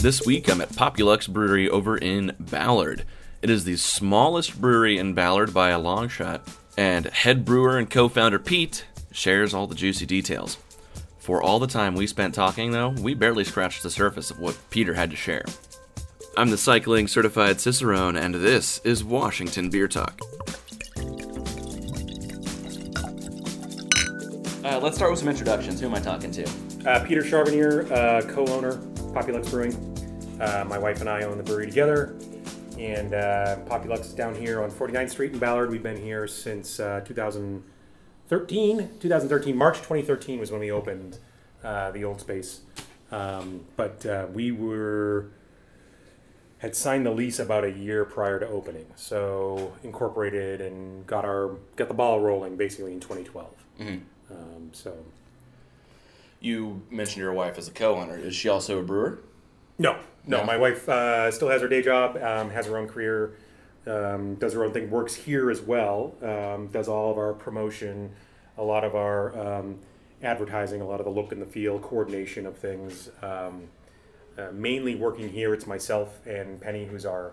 This week I'm at Populux Brewery over in Ballard. It is the smallest brewery in Ballard by a long shot, and head brewer and co founder Pete shares all the juicy details. For all the time we spent talking, though, we barely scratched the surface of what Peter had to share. I'm the cycling certified Cicerone, and this is Washington Beer Talk. Uh, let's start with some introductions. Who am I talking to? Uh, Peter Charbonnier, uh, co-owner, Populux Brewing. Uh, my wife and I own the brewery together, and uh, Populux is down here on 49th Street in Ballard. We've been here since uh, 2013. 2013, March 2013 was when we opened uh, the old space. Um, but uh, we were had signed the lease about a year prior to opening, so incorporated and got our got the ball rolling basically in 2012. Um, so You mentioned your wife as a co owner. Is she also a brewer? No, no. No? My wife uh, still has her day job, um, has her own career, um, does her own thing, works here as well, um, does all of our promotion, a lot of our um, advertising, a lot of the look and the feel, coordination of things. Um, uh, mainly working here, it's myself and Penny, who's our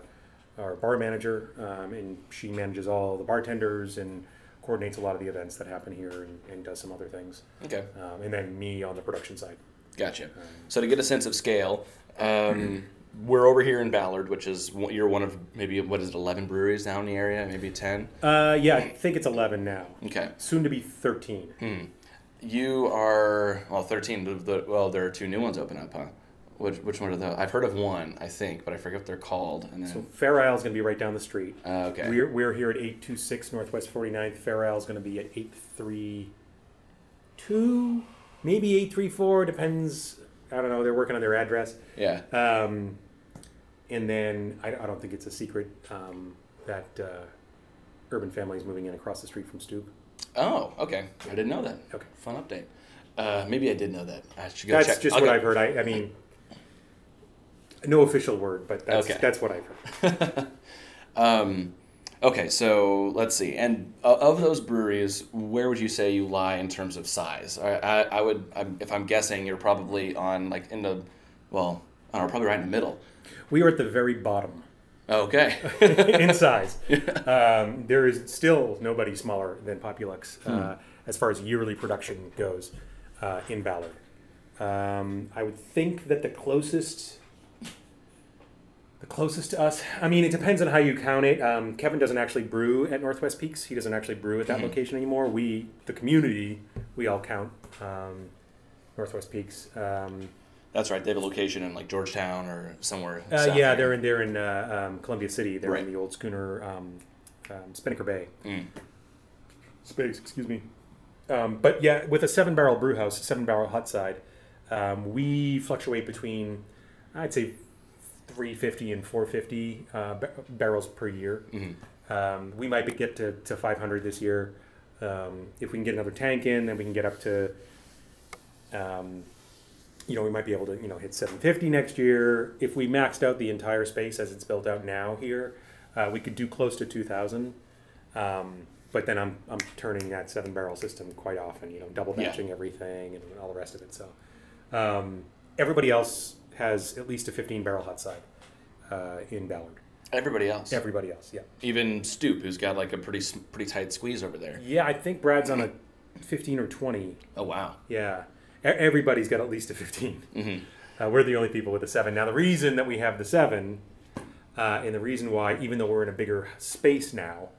our bar manager, um, and she manages all the bartenders and coordinates a lot of the events that happen here and, and does some other things. Okay. Um, and then me on the production side. Gotcha. So to get a sense of scale, um, we're over here in Ballard, which is you're one of maybe what is it, eleven breweries now in the area, maybe ten. Uh, yeah, I think it's 11 now. Okay. Soon to be 13. You are well thirteen. The, the, well, there are two new ones open up, huh? Which which one are those? I've heard of one, I think, but I forget what they're called. And then So Fair Isle is going to be right down the street. uh, okay, We're, we're here at 826 Northwest 49th. Fair Isle is going to be at 832, maybe 834, depends. I don't know. They're working on their address. yeah. Um, and then I, I don't think it's a secret um, that uh, Urban Family is moving in across the street from Stoup. Oh, okay. I didn't know that. Okay. Fun update. Uh, maybe I did know that. I should go That's check. just I'll what go- I've heard. I, I mean, no official word, but that's, Okay. that's what I've heard. Um, okay, so let's see. And of those breweries, where would you say you lie in terms of size? I, I, I would, I'm, if I'm guessing, you're probably on like in the, well, I don't know, probably right in the middle. We are at the very bottom. Okay. in size. Um, there is still nobody smaller than Populux uh, as far as yearly production goes uh, in Ballard. Um, I would think that the closest, the closest to us. I mean, it depends on how you count it. Um, Kevin doesn't actually brew at Northwest Peaks. He doesn't actually brew at that location anymore. We, the community, we all count um, Northwest Peaks. Um, That's right. They have a location in like Georgetown or somewhere. uh, south yeah, there. they're in they're in uh, um, Columbia City. They're Right. in the old schooner um, um, Spinnaker Bay Mm. space. Excuse me. Um, but yeah, with a seven barrel brew house, seven barrel hut side, um, we fluctuate between I'd say 350 and 450 uh, ba- barrels per year. Mhm. Um, we might get to, to 500 this year. Um, if we can get another tank in, then we can get up to, um, you know, we might be able to, you know, hit 750 next year. If we maxed out the entire space as it's built out now here, uh, we could do close to 2,000. Um, but then I'm, I'm turning that seven barrel system quite often, you know, double Yeah. batching everything and all the rest of it. So um, everybody else has at least a 15 barrel hot side uh, in Ballard. Everybody else. Everybody else, yeah. Even Stoup, who's got like a pretty pretty tight squeeze over there. Yeah, I think Brad's on a 15 or 20. Oh wow. Yeah. Everybody's got at least a 15. hmm Uh, we're the only people with a 7. Now, the reason that we have the 7, uh, and the reason why, even though we're in a bigger space now,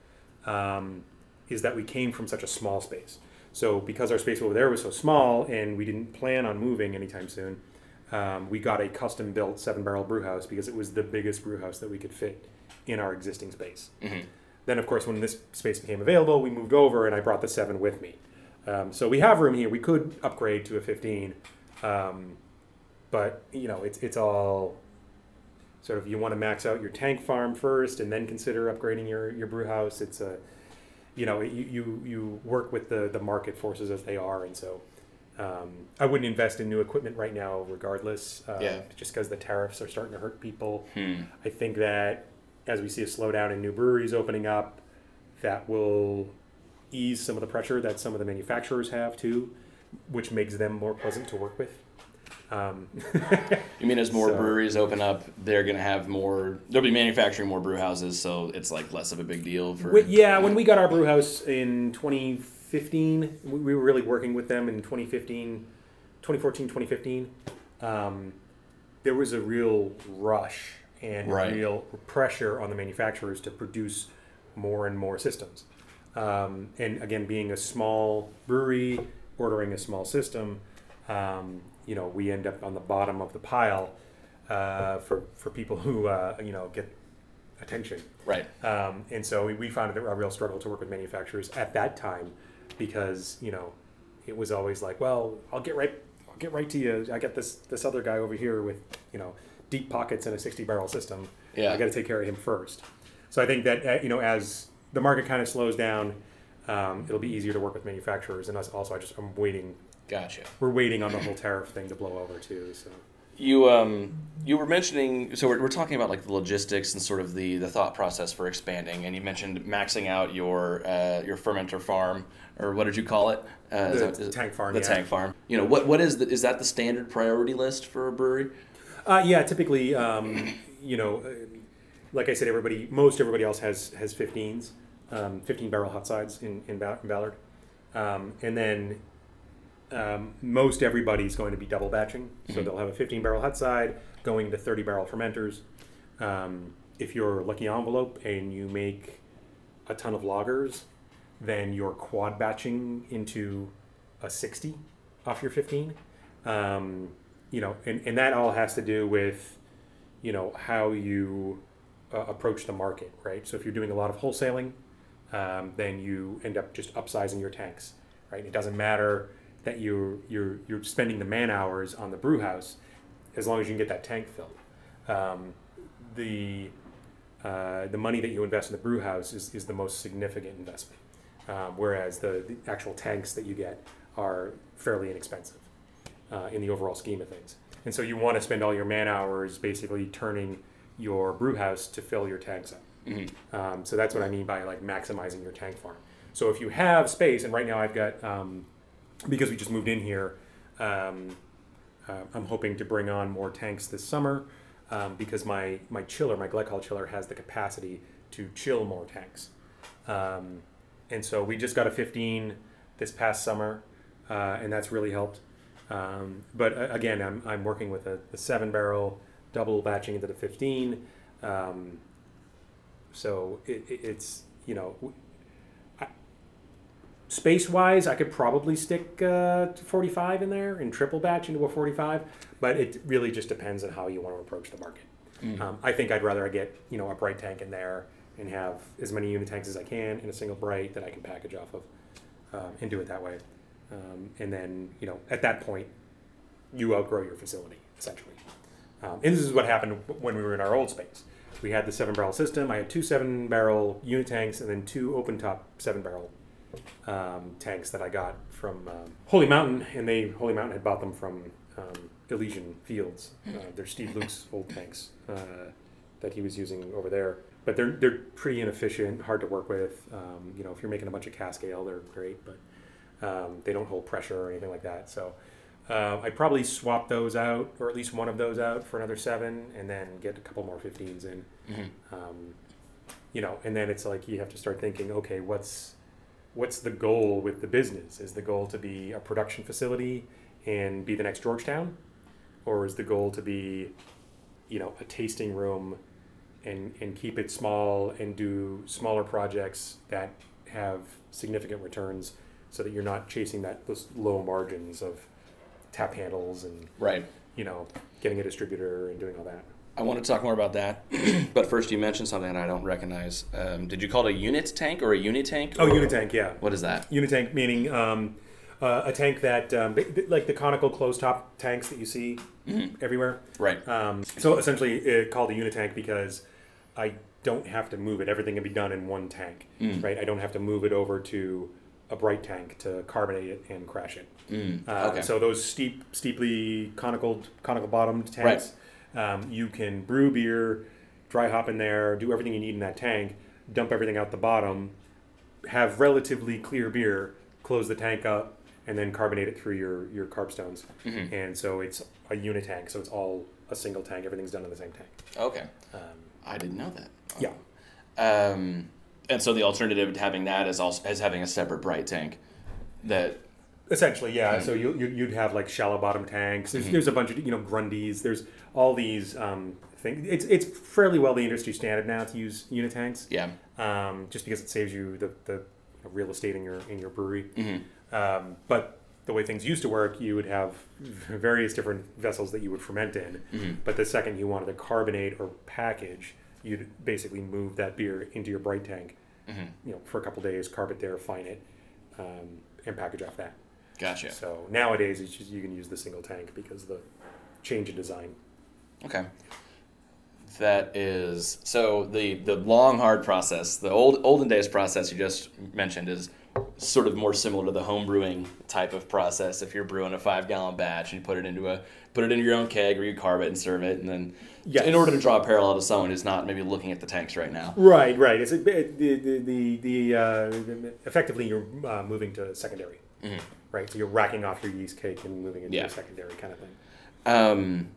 um, is that we came from such a small space. So, because our space over there was so small and we didn't plan on moving anytime soon, um, we got a custom built seven barrel brew house because it was the biggest brew house that we could fit in our existing space. hmm Then, of course, when this space became available, we moved over and I brought the 7 with me. Um, so we have room here. We could upgrade to a 15. Um, but, you know, it's, it's all sort of you want to max out your tank farm first and then consider upgrading your, your brew house. It's a, you know, you, you, you work with the, the market forces as they are. And so um, I wouldn't invest in new equipment right now, regardless, uh, Yeah. just because the tariffs are starting to hurt people. Hmm. I think that as we see a slowdown in new breweries opening up, that will ease some of the pressure that some of the manufacturers have too, which makes them more pleasant to work with. Um, You mean as more So- breweries open up, they're gonna have more? They'll be manufacturing more brew houses, so it's like less of a big deal for. yeah, when we got our brew house in 2015, we, we were really working with them in 2015, 2014, 2015. Um, there was a real rush and Right. real pressure on the manufacturers to produce more and more systems. Um, and again, being a small brewery, ordering a small system, um, you know, we end up on the bottom of the pile uh, for for people who uh, you know get attention. Right. Um, and so we, we found it a real struggle to work with manufacturers at that time because you know it was always like, well, I'll get right, I'll get right to you. I got this this other guy over here with you know deep pockets and a sixty barrel system. Yeah. I got to take care of him first. So I think that uh, you know as the market kind of slows down, um, it'll be easier to work with manufacturers. And us also, I just I'm waiting. Gotcha. We're waiting on the whole tariff thing to blow over too. So You um you were mentioning so we're, we're talking about like the logistics and sort of the the thought process for expanding, and you mentioned maxing out your uh, your fermenter farm or what did you call it? Uh, The that- tank farm, The yeah. tank farm. You know what what is the, is that the standard priority list for a brewery? Uh, yeah, typically, um, you know, uh, like I said, everybody, most everybody else has has 15s, um, 15 barrel hot sides in in, in Ballard, um, and then um, most everybody's going to be double batching. So they'll have a 15 barrel hot side going to 30 barrel fermenters. Um, if you're Lucky Envelope and you make a ton of lagers, then you're quad batching into a 60 off your 15. Um, you know, and, and that all has to do with, you know, how you uh, approach the market, right? So if you're doing a lot of wholesaling, um, then you end up just upsizing your tanks, right? It doesn't matter that you're you're you're spending the man hours on the brew house, as long as you can get that tank filled. Um, the uh, the money that you invest in the brew house is, is the most significant investment, um, whereas the, the actual tanks that you get are fairly inexpensive uh, in the overall scheme of things. And so you want to spend all your man hours basically turning your brew house to fill your tanks up. Um, so that's what I mean by like maximizing your tank farm. So if you have space, and right now I've got, um, because we just moved in here, um, uh, I'm hoping to bring on more tanks this summer um, because my, my chiller, my glycol chiller, has the capacity to chill more tanks. Um, and so we just got a 15 this past summer, uh, and that's really helped. Um, but uh, again, I'm, I'm working with a, a seven barrel, double batching into the 15. Um, so it, it, it's, you know, space wise, I could probably stick uh, 45 in there and triple batch into a 45, but it really just depends on how you want to approach the market. Um, I think I'd rather I get, you know, a bright tank in there and have as many unit tanks as I can in a single bright that I can package off of um, and do it that way. Um, and then, you know, at that point, you outgrow your facility essentially. Um, and this is what happened when we were in our old space. We had the seven barrel system. I had two seven barrel unit tanks and then two open top seven barrel um, tanks that I got from um, Holy Mountain, and they Holy Mountain had bought them from um, Elysian Fields. Uh, they're Steve Luke's old tanks uh, that he was using over there. But they're they're pretty inefficient, hard to work with. Um, you know, if you're making a bunch of cask ale, they're great, but um, they don't hold pressure or anything like that. So uh, I'd probably swap those out, or at least one of those out for another seven, and then get a couple more 15s in. Um, you know, and then it's like you have to start thinking, okay, what's what's the goal with the business? Is the goal to be a production facility and be the next Georgetown, or is the goal to be, you know, a tasting room, and and keep it small and do smaller projects that have significant returns, so that you're not chasing that those low margins of tap handles and Right. you know getting a distributor and doing all that. I want to talk more about that, but first you mentioned something that I don't recognize. Um, did you call it a unit tank or a unitank? Oh, or- unitank, yeah. What is that? Unitank meaning um, uh, a tank that, um, like the conical closed top tanks that you see everywhere. Right. Um, so essentially, called a unitank because I don't have to move it. Everything can be done in one tank, right? I don't have to move it over to a bright tank to carbonate it and crash it. Mm, Uh, okay. So those steep, steeply conical, conical bottomed tanks, um, you can brew beer, dry hop in there, do everything you need in that tank, dump everything out the bottom, have relatively clear beer, close the tank up, and then carbonate it through your your carb stones. Mm-hmm. And so it's a unit tank, so it's all a single tank. Everything's done in the same tank. Okay. Um, I didn't know that. yeah. Um, and so the alternative to having that is also is having a separate bright tank. That Essentially, yeah. Mm-hmm. So you, you you'd have like shallow bottom tanks. There's, there's a bunch of you know Grundys. There's all these um, things. It's it's fairly well the industry standard now to use unit tanks. yeah. Um, just because it saves you the, the real estate in your in your brewery. Mm-hmm. Um, but the way things used to work, you would have various different vessels that you would ferment in. Mm-hmm. But the second you wanted to carbonate or package, you'd basically move that beer into your bright tank. Mm-hmm. You know, for a couple days, carb it there, fine it, um, and package off that. Gotcha. So nowadays, it's just, you can use the single tank because of the change in design. Okay. That is so the the long hard process, the old olden days process you just mentioned is sort of more similar to the home brewing type of process. If you're brewing a five gallon batch and you put it into a put it into your own keg or you carb it and serve it, and then Yes. in order to draw a parallel to someone who's not maybe looking at the tanks right now. Right, right. It's a, the the the, the uh, effectively you're uh, moving to secondary, right? So you're racking off your yeast cake and moving into Yeah. a secondary kind of thing. Um,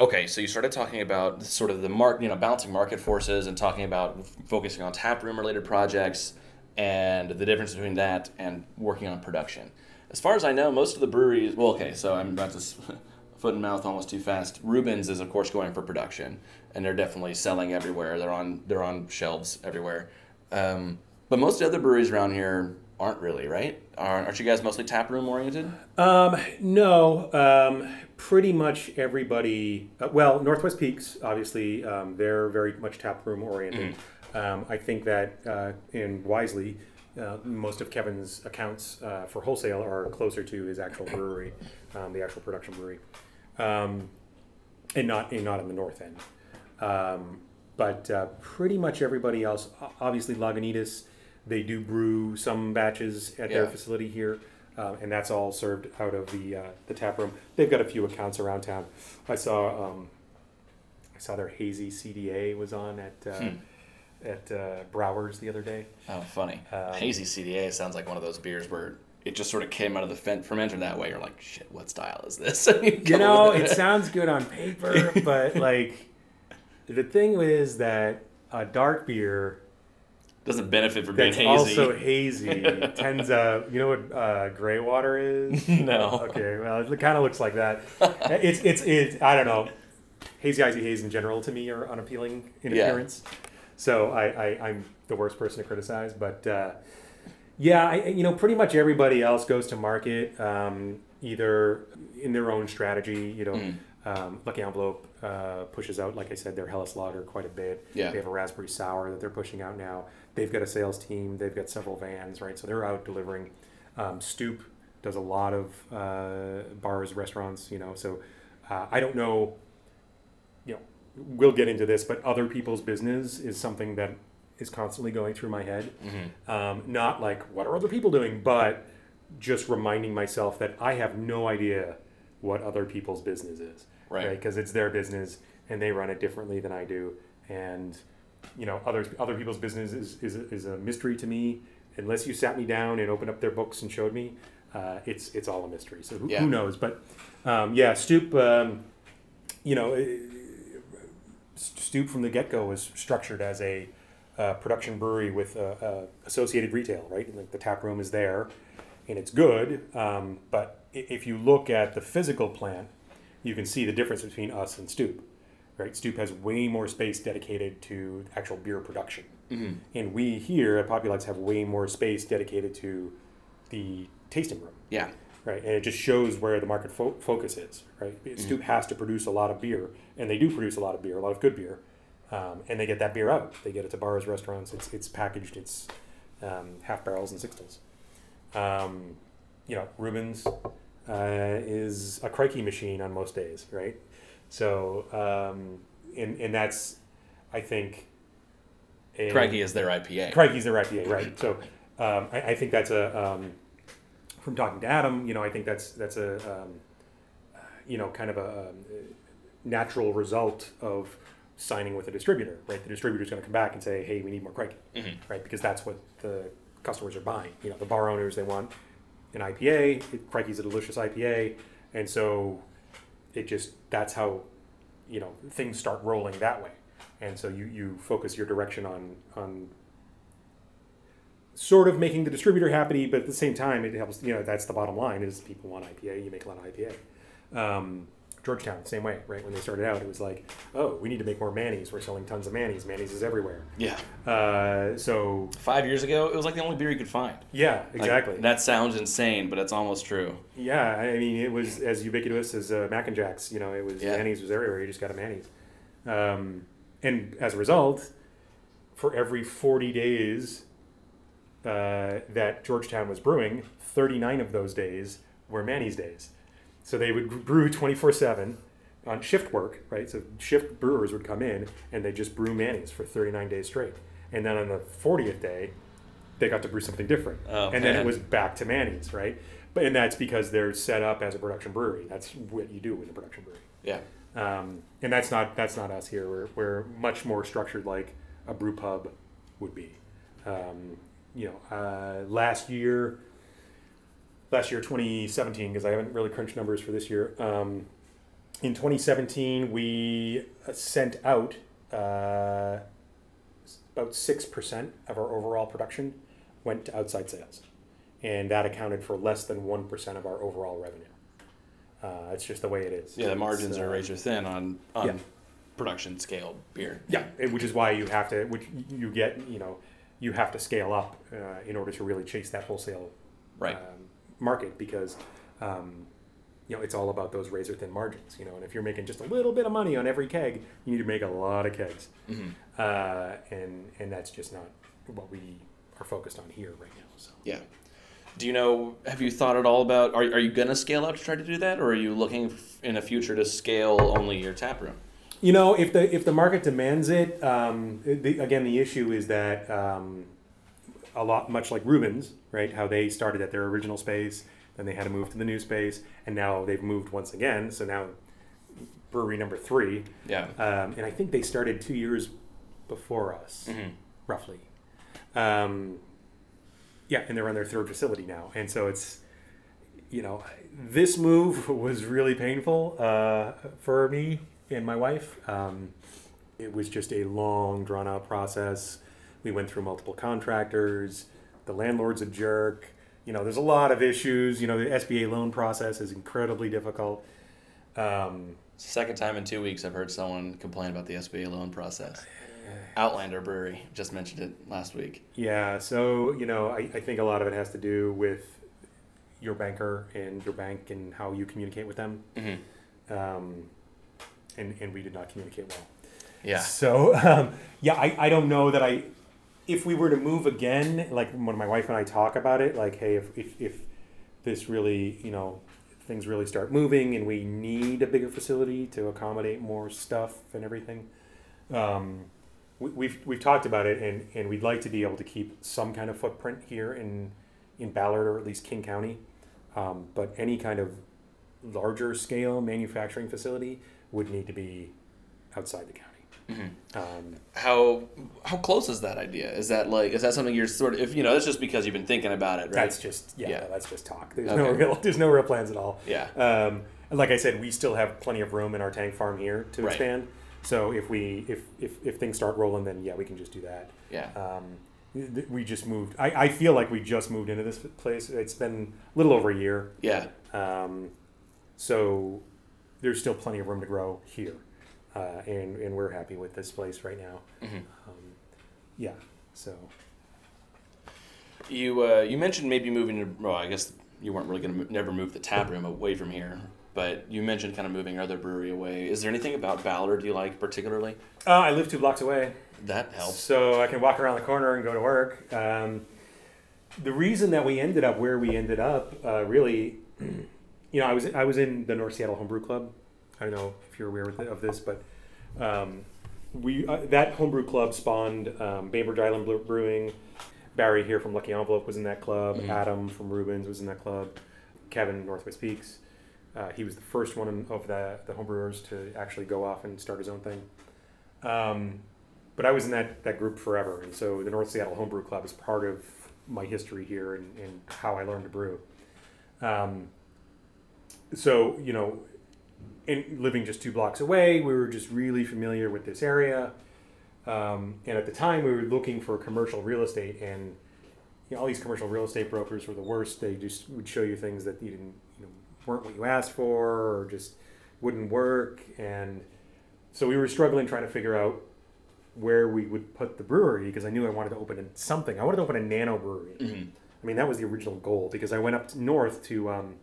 okay, so you started talking about sort of the mark, you know, balancing market forces and talking about f- focusing on tap room related projects and the difference between that and working on production. As far as I know, most of the breweries. Well, okay, so I'm about to foot and mouth almost too fast. Reuben's is of course going for production, and they're definitely selling everywhere. They're on they're on shelves everywhere. Um, but most of the other breweries around here aren't really, right? Aren't aren't you guys mostly tap room oriented? Um, no, um, pretty much everybody. Uh, well, Northwest Peaks, obviously, um, they're very much tap room oriented. Um, I think that uh, in Wisely, uh, most of Kevin's accounts uh, for wholesale are closer to his actual brewery, um, the actual production brewery, um, and not and not in the north end. Um, but uh, pretty much everybody else, obviously Lagunitas, they do brew some batches at their Yeah. facility here, um, and that's all served out of the uh, the tap room. They've got a few accounts around town. I saw um, I saw their hazy CDA was on at uh, Hmm. at uh, Brouwer's the other day. Oh, funny. Um, Hazy CDA sounds like one of those beers where it just sort of came out of the fen- fermenter that way. You're like, shit, what style is this? You know, it sounds good on paper, but like the thing is that a dark beer doesn't benefit from being hazy. also hazy tends uh you know what uh, gray water is no. okay well it kind of looks like that it's it's it's i don't know hazy icy haze in general to me are unappealing in Yeah. appearance so I, I i'm the worst person to criticize but uh yeah I, you know pretty much everybody else goes to market um either in their own strategy you know Mm. um, Lucky Envelope uh, pushes out, like I said, their Helles Lager quite a bit. Yeah. They have a raspberry sour that they're pushing out now. They've got a sales team. They've got several vans, right? So they're out delivering. Um, Stoup does a lot of uh, bars, restaurants, you know. So uh, I don't know, you know, we'll get into this, but other people's business is something that is constantly going through my head. Mm-hmm. Um, not like, what are other people doing? But just reminding myself that I have no idea what other people's business is Right. Because it's their business and they run it differently than I do. And, you know, others, other people's business is, is, a, is a mystery to me. Unless you sat me down and opened up their books and showed me, uh, it's, it's all a mystery. So who, Yeah. who knows? But, um, yeah, Stoup, um, you know, Stoup from the get go was structured as a uh, production brewery with uh, uh, associated retail, right? Like the tap room is there, and it's good. Um, but if you look at the physical plant, you can see the difference between us and Stoup, right? Stoup has way more space dedicated to actual beer production, Mm-hmm. and we here at Populux have way more space dedicated to the tasting room Yeah. right? And it just shows where the market fo- focus is, right? Stoup has to produce a lot of beer, and they do produce a lot of beer, a lot of good beer, um, and they get that beer out. They get it to bars, restaurants. It's it's packaged. It's um, half barrels and sixtels. Um, you know, Reuben's uh, is a crikey machine on most days, right? So, um, and and that's, I think. a- Crikey is their IPA. Crikey's their IPA, right? So um, I, I think that's a um, from talking to Adam. You know, I think that's that's a um, uh, you know kind of a um, natural result of signing with a distributor, right? The distributor is going to come back and say, "Hey, we need more Crikey," Mhm. right? Because that's what the customers are buying. You know, the bar owners they want an IPA. Crikey's a delicious IPA, and so it just that's how you know things start rolling that way. And so you you focus your direction on on sort of making the distributor happy, but at the same time, it helps. You know, that's the bottom line: is people want IPA, you make a lot of IPA. Um, Georgetown, same way, right? When they started out, it was like, oh, we need to make more Manny's. We're selling tons of Manny's. Manny's is everywhere. Yeah. Uh, so Five years ago, it was like the only beer you could find. yeah, Like, exactly. that sounds insane, but it's almost true. yeah, I mean, it was as ubiquitous as uh, Mac and Jacks. You know, it was Yeah. was everywhere. You just got a Manny's, um, and as a result, for every forty days uh, that Georgetown was brewing, thirty nine of those days were Manny's days. So they would brew twenty four seven on shift work, right? So shift brewers would come in and they just brew Manny's for thirty nine days straight, and then on the fortieth day, they got to brew something different, Oh, and then it was back to Manny's, right? But and that's because they're set up as a production brewery. That's what you do with a production brewery. Yeah. Um, and that's not that's not us here. We're, we're much more structured like a brew pub would be. Um, you know, uh, last year, last year 2017, because I haven't really crunched numbers for this year. Um, in 2017, we uh, sent out uh, about six percent of our overall production went to outside sales, and that accounted for less than one percent of our overall revenue. Uh, it's just the way it is. Yeah, the margins It's, are uh, razor thin on, on yeah. production scale beer. Yeah, which is why you have to, which you get, you know, you have to scale up uh, in order to really chase that wholesale Right. Market because, um, you know, it's all about those razor thin margins. You know, and if you're making just a little bit of money on every keg, you need to make a lot of kegs, Mhm. uh, and and that's just not what we are focused on here right now. So. Yeah. Do you know, have you thought at all about, are, are you going to scale up to try to do that? Or are you looking in the future to scale only your tap room? You know, if the if the market demands it, um, the, again, the issue is that um, a lot, much like Reuben's, right? How they started at their original space, then they had to move to the new space, and now they've moved once again. So now, brewery number three, Yeah. um, and I think they started two years before us, hmm roughly. Um, yeah, and they're on their third facility now, and so it's, you know, this move was really painful uh, for me and my wife. Um, it was just a long, drawn out process. We went through multiple contractors. The landlord's a jerk. You know, there's a lot of issues. You know, the SBA loan process is incredibly difficult. Um, Second time in two weeks I've heard someone complain about the SBA loan process. Outlander Brewery just mentioned it last week. Yeah, so you know, I, I think a lot of it has to do with your banker and your bank and how you communicate with them. hmm Um, and, and we did not communicate well. Yeah. So um, yeah, I, I don't know that I, if we were to move again, like when my wife and I talk about it, like hey, if if, if this really you know things really start moving and we need a bigger facility to accommodate more stuff and everything. Um, we, we've we've talked about it and, and we'd like to be able to keep some kind of footprint here in in Ballard or at least King County, um, but any kind of larger scale manufacturing facility would need to be outside the county. Hmm Um, How how close is that idea? Is that like is that something you're sort of if you know that's just because you've been thinking about it, right? That's just yeah, Yeah. that's just talk. There's no real there's no real plans at all. yeah. Um, like I said, we still have plenty of room in our tank farm here to Right. expand. So if we if, if if things start rolling, then yeah, we can just do that. Yeah. Um, th- we just moved. I, I feel like we just moved into this place. It's been a little over a year. Yeah. Um, so there's still plenty of room to grow here, uh, and and we're happy with this place right now. hmm Um, yeah. So You uh, you mentioned maybe moving to well, I guess you weren't really gonna mo- never move the tap room away from here, but you mentioned kind of moving your other brewery away. Is there anything about Ballard you like particularly? uh, I live two blocks away. That helps. So I can walk around the corner and go to work. Um, the reason that we ended up where we ended up, uh, really, you know, I was I was in the North Seattle Homebrew Club. I don't know if you're aware of this, but um, we uh, that homebrew club spawned um, Bainbridge Island Brewing. Barry here from Lucky Envelope was in that club. Mhm. Adam from Reuben's was in that club. Kevin Northwest Peaks. Uh, he was the first one of the the homebrewers to actually go off and start his own thing. Um, but I was in that, that group forever, and so the North Seattle Homebrew Club is part of my history here and, and how I learned to brew. Um, so you know, in living just two blocks away, we were just really familiar with this area. Um, and at the time, we were looking for commercial real estate, and you know, all these commercial real estate brokers were the worst. They just would show you things that you didn't, you know, weren't what you asked for, or just wouldn't work. And so we were struggling trying to figure out where we would put the brewery because I knew I wanted to open something. I wanted to open a nano brewery. Mhm. I mean, that was the original goal because I went up north to um,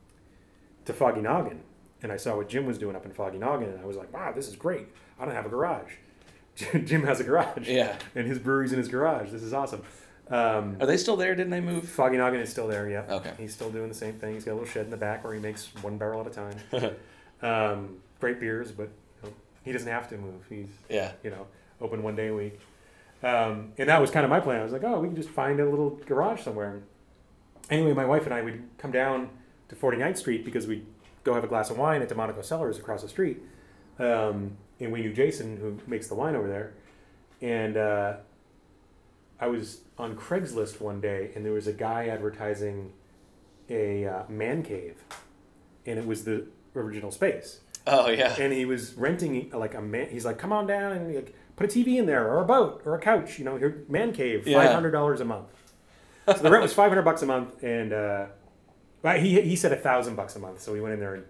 to Foggy Noggin and I saw what Jim was doing up in Foggy Noggin, and I was like, wow, this is great. I don't have a garage. Jim has a garage. Yeah. And his brewery's in his garage. This is awesome. Um, Are they still there? Didn't they move? Foggy Noggin is still there, yeah. Okay. He's still doing the same thing. He's got a little shed in the back where he makes one barrel at a time. um, great beers, but you know, he doesn't have to move. He's, Yeah. you know, open one day a week. Um, and that was kind of my plan. I was like, oh, we can just find a little garage somewhere. Anyway, my wife and I would come down to 49th Street because we'd go have a glass of wine at Domanico Cellars across the street. Um, and we knew Jason, who makes the wine over there. And uh, I was on Craigslist one day, and there was a guy advertising a uh, man cave, and it was the original space Oh yeah. and he was renting like a man. He's like, "Come on down and like, put a TV in there, or a boat, or a couch. You know, here man cave, Yeah. five hundred dollars a month." So the rent was five hundred bucks a month, and uh, well, he he said a thousand bucks a month. So we went in there and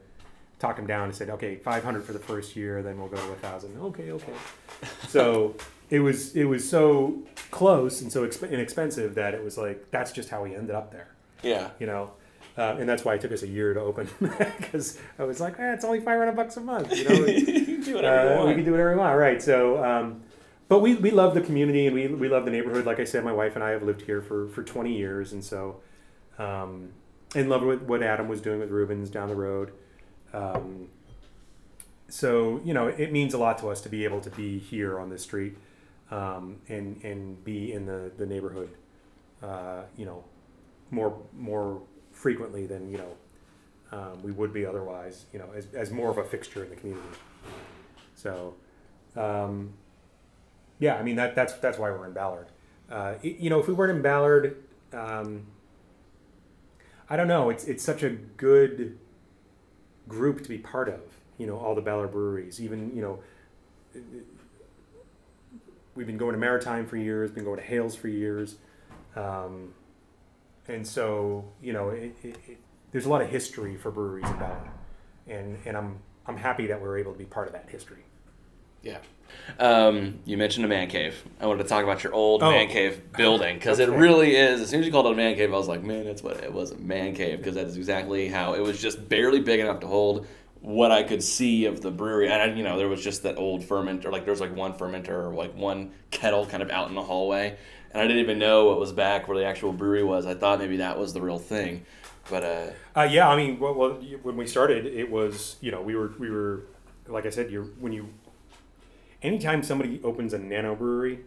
talked him down and said, "Okay, five hundred for the first year, then we'll go to a thousand. Okay, okay. So it was it was so close and so exp- inexpensive that it was like that's just how we ended up there Yeah. you know. Uh, and that's why it took us a year to open because I was like, eh, it's only 500 bucks a month, you know. you Uh, we can do whatever we want, right? So, um, but we, we love the community and we, we love the neighborhood. Like I said, my wife and I have lived here for, for 20 years, and so um, in love with what Adam was doing with Reuben's down the road. Um, so you know, it means a lot to us to be able to be here on this street um, and and be in the the neighborhood, uh, you know, more more frequently than you know um, we would be otherwise. You know, as as more of a fixture in the community. So, um, yeah, I mean that that's that's why we're in Ballard. Uh, you know, if we weren't in Ballard, um, I don't know. It's it's such a good group to be part of. You know, all the Ballard breweries. Even you know, we've been going to Maritime for years. Been going to Hales for years. Um, and so you know, it, there's a lot of history for breweries in Ballard, and and I'm I'm happy that we're able to be part of that history. Yeah. Um, you mentioned a man cave. I wanted to talk about your old Oh. man cave building because it really is. As soon as you called it a man cave, I was like, man, that's what it was a man cave because that is exactly how it was just barely big enough to hold what I could see of the brewery. And, I, you know, there was just that old fermenter, like there was like one fermenter or like one kettle kind of out in the hallway. And I didn't even know what was back where the actual brewery was. I thought maybe that was the real thing. But, uh, Uh, yeah, I mean, well, well, when we started, it was you know we were we were like I said, you when you anytime somebody opens a nano brewery,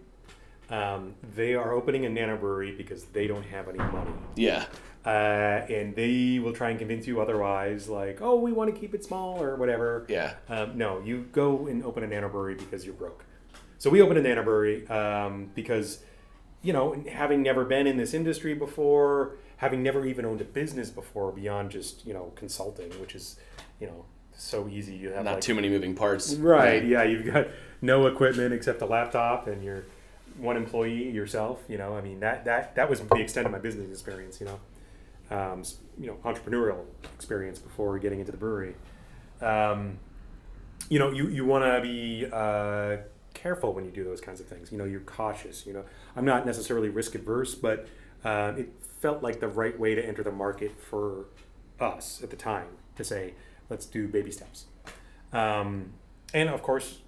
um, they are opening a nano brewery because they don't have any money, yeah. uh, and they will try and convince you otherwise, like oh we want to keep it small or whatever. Yeah. Um, no, you go and open a nano brewery because you're broke. So we opened a nano brewery um, because, you know, having never been in this industry before, having never even owned a business before beyond just you know consulting, which is, you know, so easy. You have Not like, too many moving parts. Right. Yeah, you've got no equipment except a laptop and you're one employee yourself. You know, I mean that that that was the extent of my business experience. You know, um, you know, entrepreneurial experience before getting into the brewery. Um, you know, you you want to be uh, careful when you do those kinds of things. You know, you're cautious. You know, I'm not necessarily risk adverse, but uh, it felt like the right way to enter the market for us at the time to say, let's do baby steps. Um, and of course,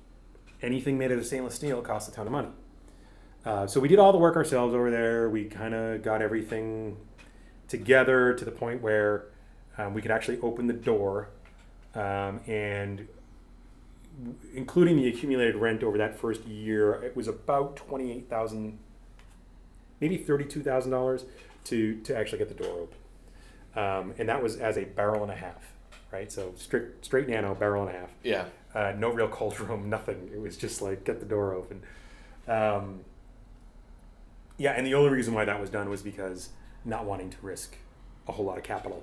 anything made out of stainless steel costs a ton of money. Uh, so we did all the work ourselves over there. We kind of got everything together to the point where um, we could actually open the door um, and including the accumulated rent over that first year, it was about twenty eight thousand, maybe thirty two thousand dollars to to actually get the door open, um, and that was as a barrel and a half, right? So straight straight nano barrel and a half. Yeah. Uh, no real cold room, nothing. It was just like get the door open. Um, yeah, and the only reason why that was done was because not wanting to risk a whole lot of capital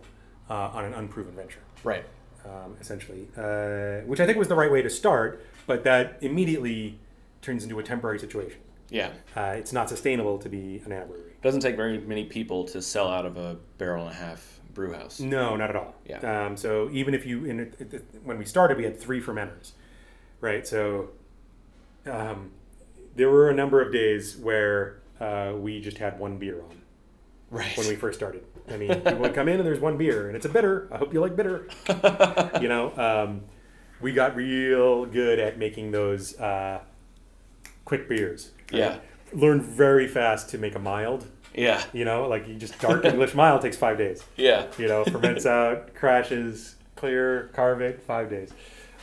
uh, on an unproven venture, Right. um, essentially, uh, which I think was the right way to start, but that immediately turns into a temporary situation. Yeah. Uh, it's not sustainable to be an anaerobic. Doesn't take very many people to sell out of a barrel and a half brew house. No, not at all. Yeah. Um, so even if you, in when we started, we had three fermenters, right? So um, there were a number of days where uh, we just had one beer on Right. when we first started. I mean, people would come in and there's one beer, and it's a bitter. I hope you like bitter. you know, um, we got real good at making those uh, quick beers. right? Yeah. Learned very fast to make a mild. Yeah. You know, like you just dark English mild takes five days Yeah. you know, ferments out, crashes, clear, carb it, five days,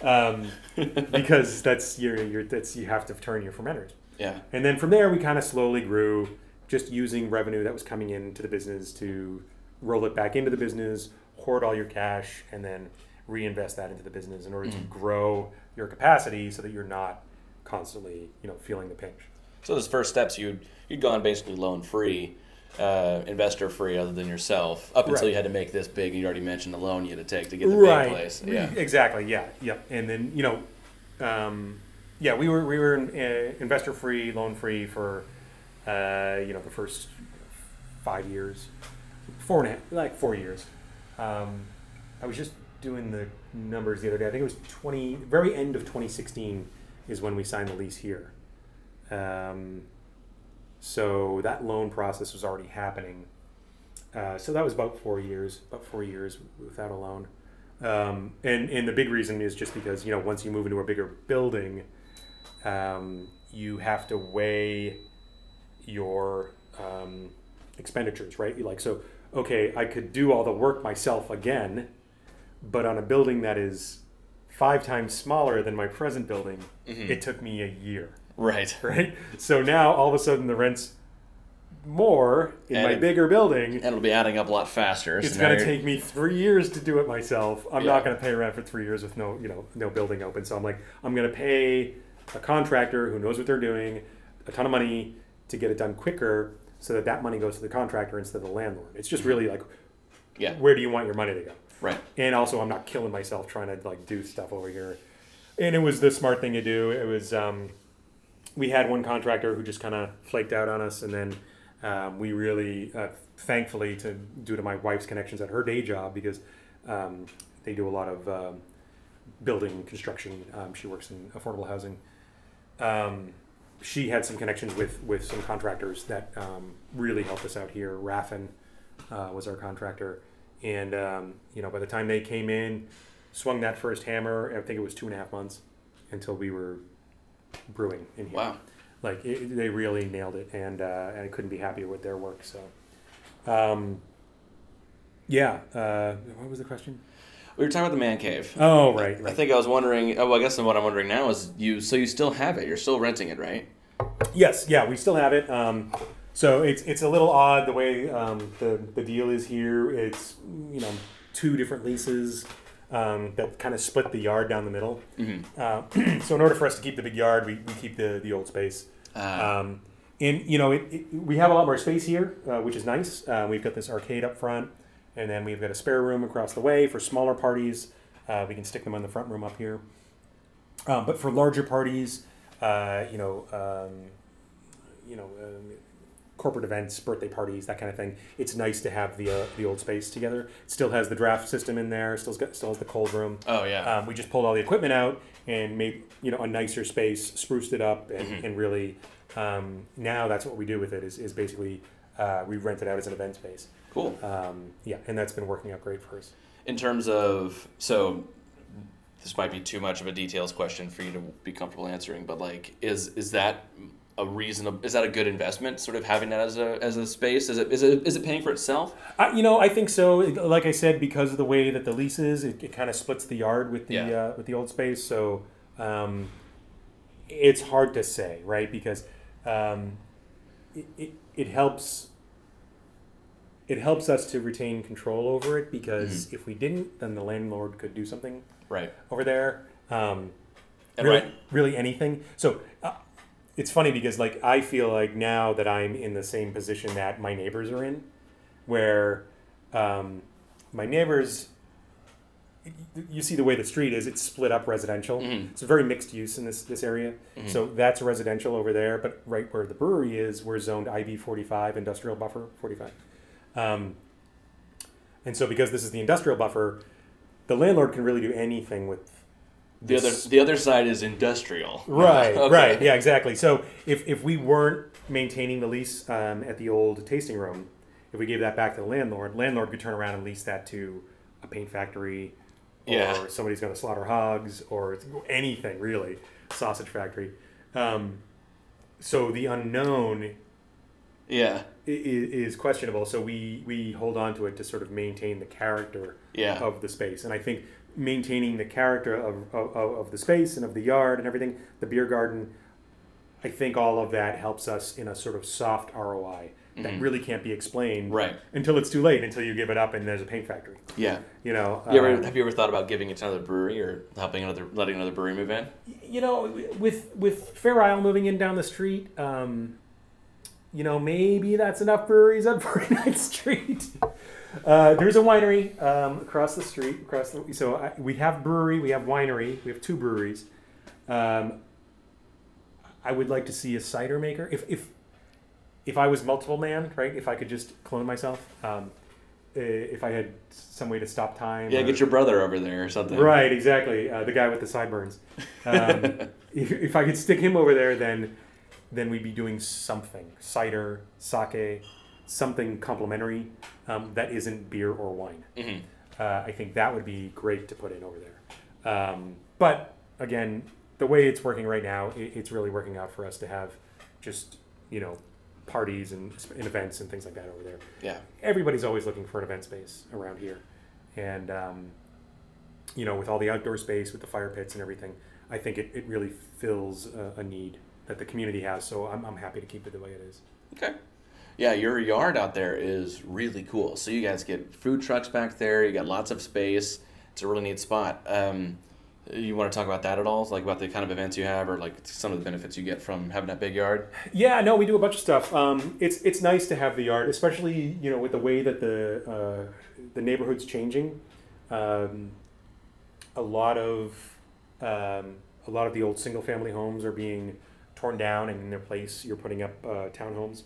um, because that's your your that's you have to turn your fermenters, Yeah. and then from there we kind of slowly grew, just using revenue that was coming into the business to roll it back into the business, hoard all your cash, and then reinvest that into the business in order to grow your capacity so that you're not constantly you know feeling the pinch. So those first steps, you'd you'd gone basically loan free, uh, investor free, other than yourself, up until Right. you had to make this big. You already mentioned the loan you had to take to get the big place. Yeah. Exactly. Yeah. Yep. And then you know, um, yeah, we were we were uh, investor free, loan free for uh, you know the first five years, four and a half, like four years. Um, I was just doing the numbers the other day. I think it was twenty. Very end of 2016 is when we signed the lease here. Um, so that loan process was already happening. Uh, so that was about four years, about four years without a loan. Um, and, and the big reason is just because, you know, once you move into a bigger building, um, you have to weigh your um, expenditures, right? You like, so, okay, I could do all the work myself again, but on a building that is five times smaller than my present building, it took me a year Right. right? So now all of a sudden the rent's more in And my it- bigger building. And it'll be adding up a lot faster. It's so now going to take me three years to do it myself. I'm Yeah. not going to pay rent for three years with no, you know, no building open. So I'm like, I'm going to pay a contractor who knows what they're doing a ton of money to get it done quicker, so that that money goes to the contractor instead of the landlord. It's just really like, Yeah. where do you want your money to go? Right. and also I'm not killing myself trying to like do stuff over here. And it was the smart thing to do. It was um, we had one contractor who just kind of flaked out on us, and then um, we really, uh, thankfully, to due to my wife's connections at her day job because um, they do a lot of um, building construction. Um, she works in affordable housing. Um, she had some connections with with some contractors that um, really helped us out here. Raffin uh, was our contractor, and you know by the time they came in, swung that first hammer. I think it was two and a half months until we were brewing in here. Wow. Like it, they really nailed it, and uh, and I couldn't be happier with their work. So, um, yeah. Uh, what was the question? We were talking about the man cave. Oh, right, I think I was wondering. Oh, well, I guess what I'm wondering now is you. So you still have it? You're still renting it, right? Yes, yeah, we still have it. Um, so it's it's a little odd the way um, the the deal is here. It's you know two different leases um, that kind of split the yard down the middle. Uh, so in order for us to keep the big yard, we, we keep the the old space. Ah. Um, and you know it, it, we have a lot more space here, uh, which is nice. Uh, we've got this arcade up front, and then we've got a spare room across the way for smaller parties. Uh, we can stick them in the front room up here. Um, but for larger parties, uh, you know, um, you know, um, corporate events, birthday parties, that kind of thing. It's nice to have the uh, the old space together. It still has the draft system in there. Still got, still has the cold room. Oh yeah. Um, we just pulled all the equipment out and made you know a nicer space, spruced it up, and, and really um, now that's what we do with it. Is, is basically uh, we rent it out as an event space. cool. Um, yeah, and that's been working out great for us. In terms of so, this might be too much of a details question for you to be comfortable answering, but like, is is that a reasonable? Is that a good investment? Sort of having that as a as a space. Is it is it is it paying for itself? I, you know, I think so. Like I said, because of the way that the lease is, it, it kind of splits the yard with the Yeah. uh, with the old space. So um, it's hard to say, right? Because um, it, it, it helps it helps us to retain control over it. Because if we didn't, then the landlord could do something Right. over there. Um, really, right. really anything. So uh, it's funny because like I feel like now that I'm in the same position that my neighbors are in, where um, my neighbors, you see the way the street is, it's split up residential. Mhm. It's very mixed use in this, this area. So that's residential over there, but right where the brewery is, we're zoned IB 45, industrial buffer 45. Um, and so because this is the industrial buffer, the landlord can really do anything with The other the other side is industrial. Right, Okay. right, yeah, exactly. So if, if we weren't maintaining the lease um, at the old tasting room, if we gave that back to the landlord, landlord could turn around and lease that to a paint factory, or Yeah. somebody's going to slaughter hogs, or anything really, sausage factory. Um, so the unknown Yeah. is questionable. So we we hold on to it to sort of maintain the character Yeah. of the space. And I think maintaining the character of, of, of the space and of the yard and everything, the beer garden, I think all of that helps us in a sort of soft ROI that really can't be explained Mm-hmm. Right. until it's too late, until you give it up and there's a paint factory. Yeah. You know, You ever, um, have you ever thought about giving it to another brewery or helping another letting another brewery move in? you know, with with Fair Isle moving in down the street, um, you know, maybe that's enough breweries on 49th Street. Uh, there's a winery um, across the street. Across the so I, we have brewery, we have winery, we have two breweries. Um, I would like to see a cider maker. If if if I was multiple man, right? If I could just clone myself. Um, if I had some way to stop time. Yeah, or- get your brother over there or something. Right, exactly. Uh, the guy with the sideburns. Um, if, if I could stick him over there, then then we'd be doing something cider, sake, something complimentary um, that isn't beer or wine. Mhm. Uh, I think that would be great to put in over there. Um, but again, the way it's working right now, it, it's really working out for us to have just you know parties and, and events and things like that over there Yeah. everybody's always looking for an event space around here, and um, you know, with all the outdoor space, with the fire pits and everything, I think it, it really fills a, a need that the community has. So I'm, I'm happy to keep it the way it is. Okay. Yeah, your yard out there is really cool. So you guys get food trucks back there. You got lots of space. It's a really neat spot. Um, you want to talk about that at all? Like about the kind of events you have, or like some of the benefits you get from having that big yard? Yeah, no, we do a bunch of stuff. Um, it's it's nice to have the yard, especially you know with the way that the uh, the neighborhood's changing. Um, a lot of um, a lot of the old single family homes are being torn down, and in their place, you're putting up uh, townhomes.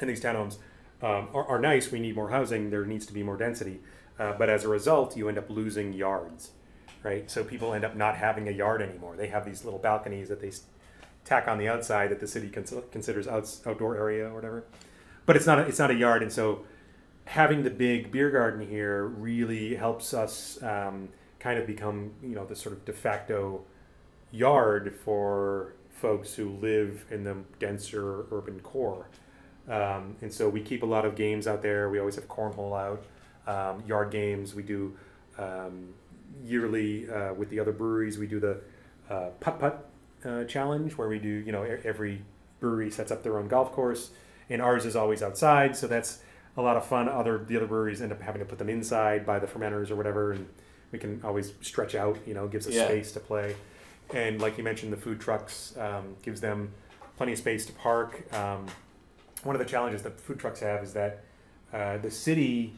And these townhomes um, are, are nice. We need more housing. There needs to be more density. Uh, but as a result, you end up losing yards, right? So people end up not having a yard anymore. They have these little balconies that they tack on the outside that the city cons- considers outs- outdoor area or whatever. But it's not a, it's not a yard, and so having the big beer garden here really helps us um, kind of become you know the sort of de facto yard for folks who live in the denser urban core. Um, and so we keep a lot of games out there. We always have cornhole out, um, yard games. We do um, yearly uh, with the other breweries. We do the uh, putt putt uh, challenge where we do you know every brewery sets up their own golf course, and ours is always outside. So that's a lot of fun. Other the other breweries end up having to put them inside by the fermenters or whatever, and we can always stretch out. You know, gives us Yeah. space to play. And like you mentioned, the food trucks um, gives them plenty of space to park. Um, one of the challenges that food trucks have is that uh, the city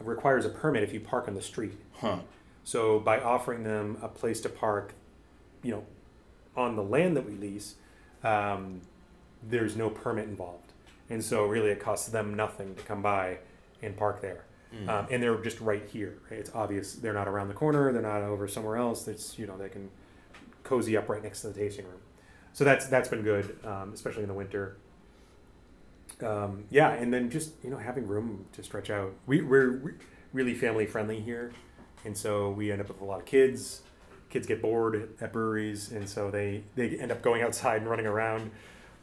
requires a permit if you park on the street. Huh. So by offering them a place to park, you know, on the land that we lease, um, there's no permit involved, and so really it costs them nothing to come by and park there. Um, and they're just right here. Right? It's obvious they're not around the corner. They're not over somewhere else. It's you know they can cozy up right next to the tasting room. So that's that's been good, um, especially in the winter. Um, yeah, and then just you know having room to stretch out. We we're really family friendly here, and so we end up with a lot of kids. Kids get bored at, breweries, and so they they end up going outside and running around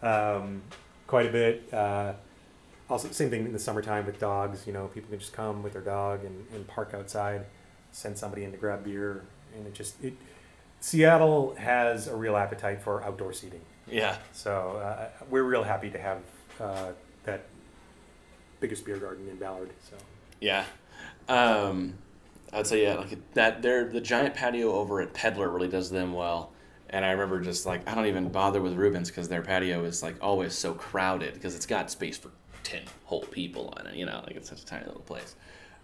um, quite a bit. Uh, also, same thing in the summertime with dogs. You know, people can just come with their dog and, and park outside, send somebody in to grab beer, and it just it. Seattle has a real appetite for outdoor seating. Yeah. So uh, we're real happy to have uh, that biggest beer garden in Ballard. So Yeah. Um, I'd say yeah, like that. There, the giant patio over at Peddler really does them well. And I remember just like I don't even bother with Reuben's because their patio is like always so crowded because it's got space for ten whole people on it. You know, like it's such a tiny little place.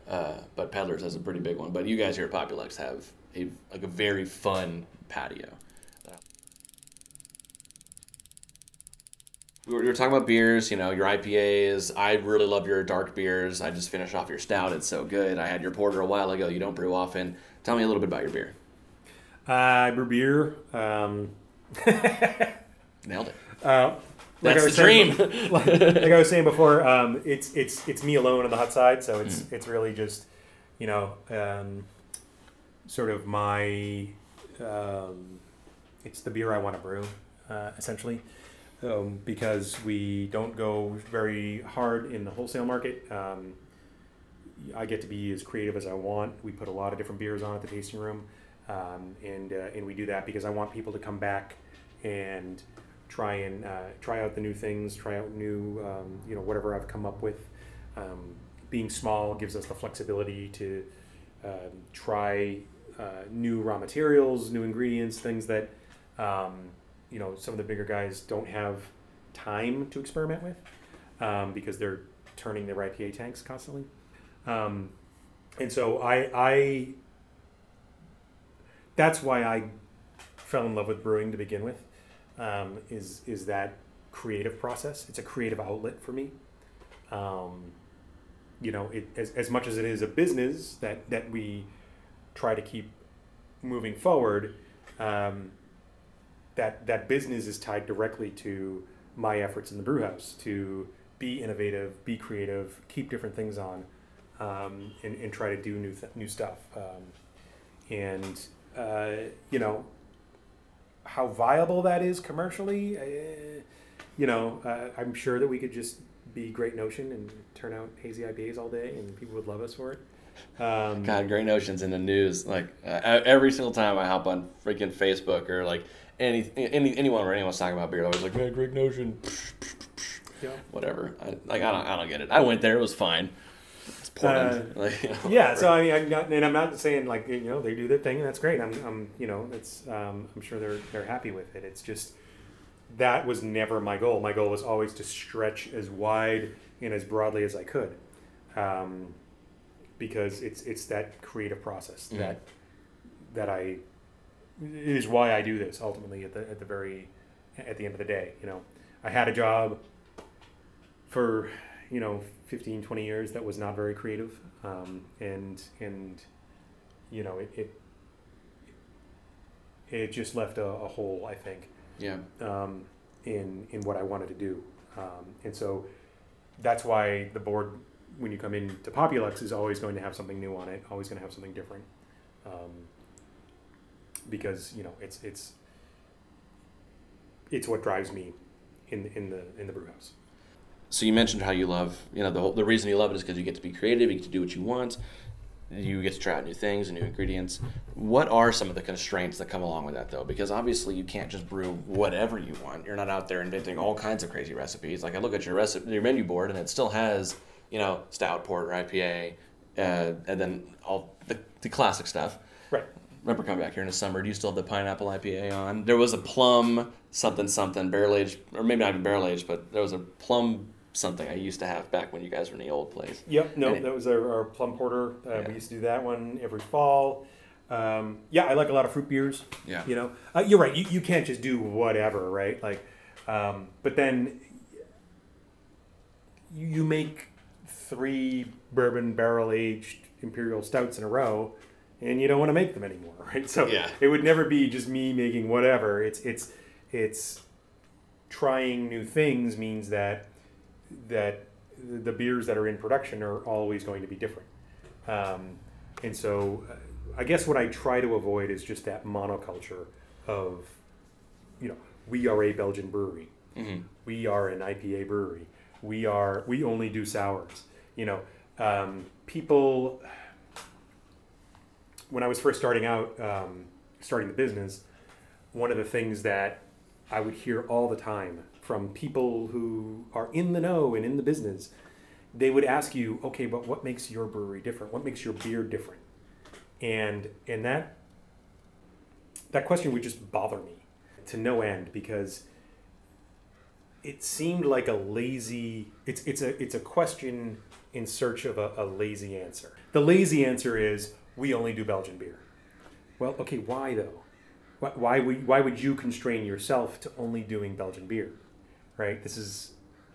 uh, but Peddlers has a pretty big one. But you guys here at Populuxe have a like a very fun patio. We were, we were talking about beers, you know, your IPAs. I really love your dark beers. I just finished off your stout. It's so good. I had your porter a while ago. You don't brew often. Tell me a little bit about your beer. Uh, I brew beer. Um, Nailed it. uh, like That's I was the saying- dream. like, like I was saying before, um, it's it's it's me alone on the hot side, so it's Mm. it's really just you know um, sort of my um, it's the beer I want to brew uh, essentially um, because we don't go very hard in the wholesale market. Um, I get to be as creative as I want. We put a lot of different beers on at the tasting room, um, and uh, and we do that because I want people to come back and try and uh, try out the new things, try out new um, you know whatever I've come up with. Um, being small gives us the flexibility to um, try uh, new raw materials, new ingredients, things that um, you know some of the bigger guys don't have time to experiment with um, because they're turning their IPA tanks constantly. Um, and so I, I, that's why I fell in love with brewing to begin with. Um, is is that creative process? It's a creative outlet for me. Um, you know, it, as, as much as it is a business that that we try to keep moving forward, um, that that business is tied directly to my efforts in the brew house to be innovative, be creative, keep different things on, um, and, and try to do new th- new stuff. Um, and uh, you know how viable that is commercially. Uh, you know, uh, I'm sure that we could just be Great Notion and turn out hazy IPAs all day, and people would love us for it. Um, God, Great Notions in the news. Like uh, every single time I hop on freaking Facebook or like any, any anyone or anyone's talking about beer, I was like, man, Great Notion, yeah. whatever. I, like I don't, I don't get it. I went there, it was fine. It's Portland. like, you know, yeah so i mean I'm not, and i'm not saying like you know they do their thing and that's great i'm, I'm you know it's um, i'm sure they're they're happy with it it's just that was never my goal my goal was always to stretch as wide and as broadly as i could um, because it's it's that creative process Mhm. that that i is why i do this ultimately at the at the very at the end of the day you know. I had a job for you know 15 20 years that was not very creative um, and and you know it it, it just left a, a hole i think yeah. um, in in what i wanted to do. Um, and so that's why the board when you come into populuxe is always going to have something new on it always going to have something different. Um, because you know it's it's it's what drives me in in the in the brew house So you mentioned how you love, you know, the whole, the reason you love it is because you get to be creative, you get to do what you want, you get to try out new things and new ingredients. What are some of the constraints that come along with that, though? Because obviously you can't just brew whatever you want. You're not out there inventing all kinds of crazy recipes. Like I look at your recipe, your menu board, and it still has, you know, stout, porter, IPA, uh, and then all the, the classic stuff. right remember coming back here in the summer. Do you still have the pineapple IPA on? There was a plum something something barrel aged, or maybe not even barrel aged, but there was a plum something I used to have back when you guys were in the old place. Yep, no, it- that was our, our plum porter. Uh, Yeah. We used to do that one every fall. Um, yeah, I like a lot of fruit beers. Yeah. You know, uh, you're right. You, you can't just do whatever, right? Like, um, but then you, you make three bourbon barrel aged imperial stouts in a row, and you don't want to make them anymore, right? So Yeah. it would never be just me making whatever. It's it's it's trying new things means that that the beers that are in production are always going to be different. Um, and so uh, I guess what I try to avoid is just that monoculture of, you know, we are a Belgian brewery. Mm-hmm. We are an IPA brewery. We are, we only do sours. You know, um, people, when I was first starting out, um, starting the business, one of the things that I would hear all the time from people who are in the know and in the business, they would ask you, okay, but what makes your brewery different? What makes your beer different? And and that that question would just bother me to no end because it seemed like a lazy it's it's a it's a question in search of a, a lazy answer the lazy answer is we only do Belgian beer. Well, okay, why though? Why, why would why would you constrain yourself to only doing Belgian beer? Right? This is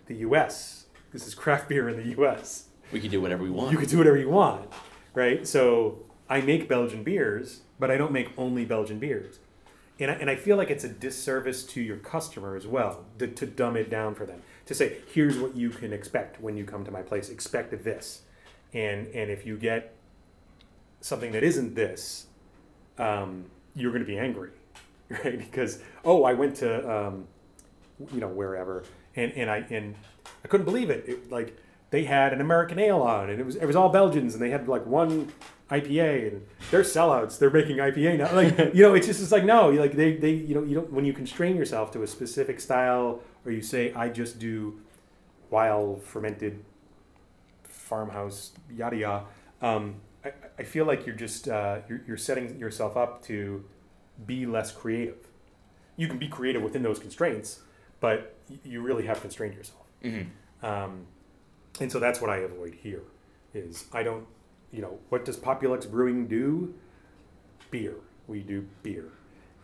the U.S. This is craft beer in the U.S. We can do whatever we want. You can do whatever you want, right? So I make Belgian beers, but I don't make only Belgian beers. And I, and I feel like it's a disservice to your customer as well to, to dumb it down for them. To say, here's what you can expect when you come to my place. Expect this. And, and if you get something that isn't this, um, you're going to be angry, right? Because, oh, I went to, um, you know, wherever, and, and, I, and I couldn't believe it. it. Like, they had an American ale on, and it was, it was all Belgians, and they had like one IPA and they're sellouts. They're making IPA now. Like you know, it's just it's like no, like they they you know you don't when you constrain yourself to a specific style or you say I just do wild fermented farmhouse yada yada. Um, I, I feel like you're just uh, you're, you're setting yourself up to be less creative. You can be creative within those constraints, but you really have constrained yourself. Mm-hmm. Um, and so that's what I avoid here. Is I don't you know, what does Populuxe Brewing do? Beer. We do beer.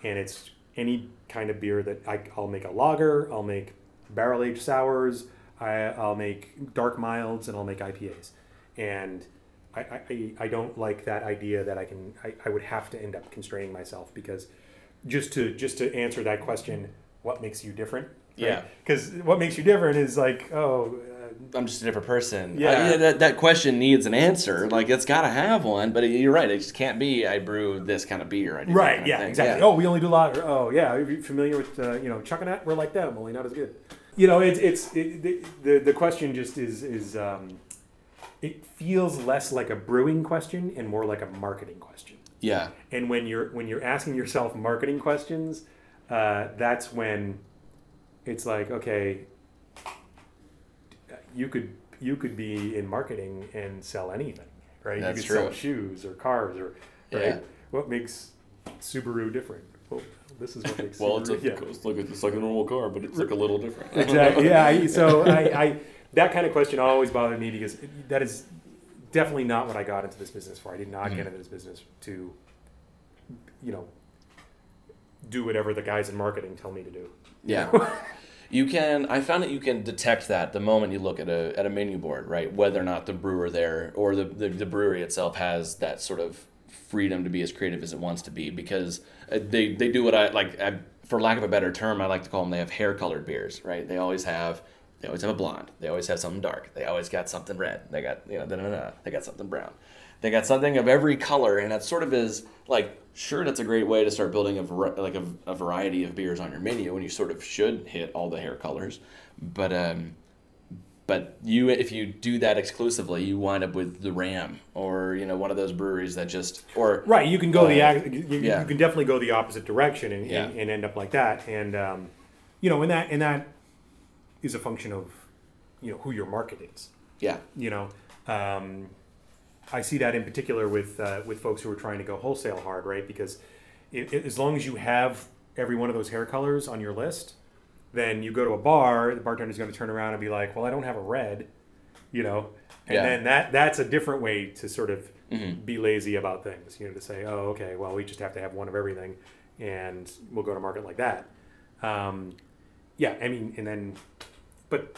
And it's any kind of beer that I, I'll make a lager, I'll make barrel aged sours, I, I'll make dark milds, and I'll make IPAs. And I, I, I don't like that idea that I can I, I would have to end up constraining myself because just to just to answer that question, what makes you different? Right? Yeah. Because what makes you different is like, oh, I'm just a different person. Yeah. I- that, that question needs an answer. Like, it's got to have one, but you're right. It just can't be, I brew this kind of beer. Right. Yeah. Exactly. Oh, we only do lager. Oh, yeah. Are you familiar with uh, you know Chuckanut? We're like them, only not as good. You know, it's it's it, the, the the question just is is um, it feels less like a brewing question and more like a marketing question. Yeah. And when you're when you're asking yourself marketing questions, uh, that's when it's like okay, you could you could be in marketing and sell anything, right? That's you could sell shoes or cars or right. Yeah. What makes Subaru different? Well, this is what makes Well, it's, a, Subaru. yeah. it's like a, it's like a normal car, but it's like a little different. exactly. Yeah. So I, I that kind of question always bothered me because that is definitely not what I got into this business for. I did not get into this business to, you know, do whatever the guys in marketing tell me to do. Yeah. You can. I found that you can detect that the moment you look at a at a menu board, right? Whether or not the brewer there or the the, the brewery itself has that sort of freedom to be as creative as it wants to be, because uh, they they do what I like. I, for lack of a better term, I like to call them. They have hair colored beers, right? They always have. They always have a blonde. They always have something dark. They always got something red. They got you know. Da, da, da. They got something brown. They got something of every color, and that sort of is like sure that's a great way to start building a like a, a variety of beers on your menu, and you sort of should hit all the hair colors. But um, but you if you do that exclusively, you wind up with the Ram or you know one of those breweries that just or Right. You can go the Uh, you, you- yeah. you can definitely go the opposite direction and, Yeah. and, and end up like that. And um, you know, in that in that is a function of you know who your market is. yeah you know um, i see that in particular with uh, with folks who are trying to go wholesale hard right because it, it- as long as you have every one of those hair colors on your list then you go to a bar the bartender's going to turn around and be like well i don't have a red you know and Yeah. then that that's a different way to sort of Mhm. be lazy about things you know to say oh okay well we just have to have one of everything and we'll go to market like that um, yeah i mean and then but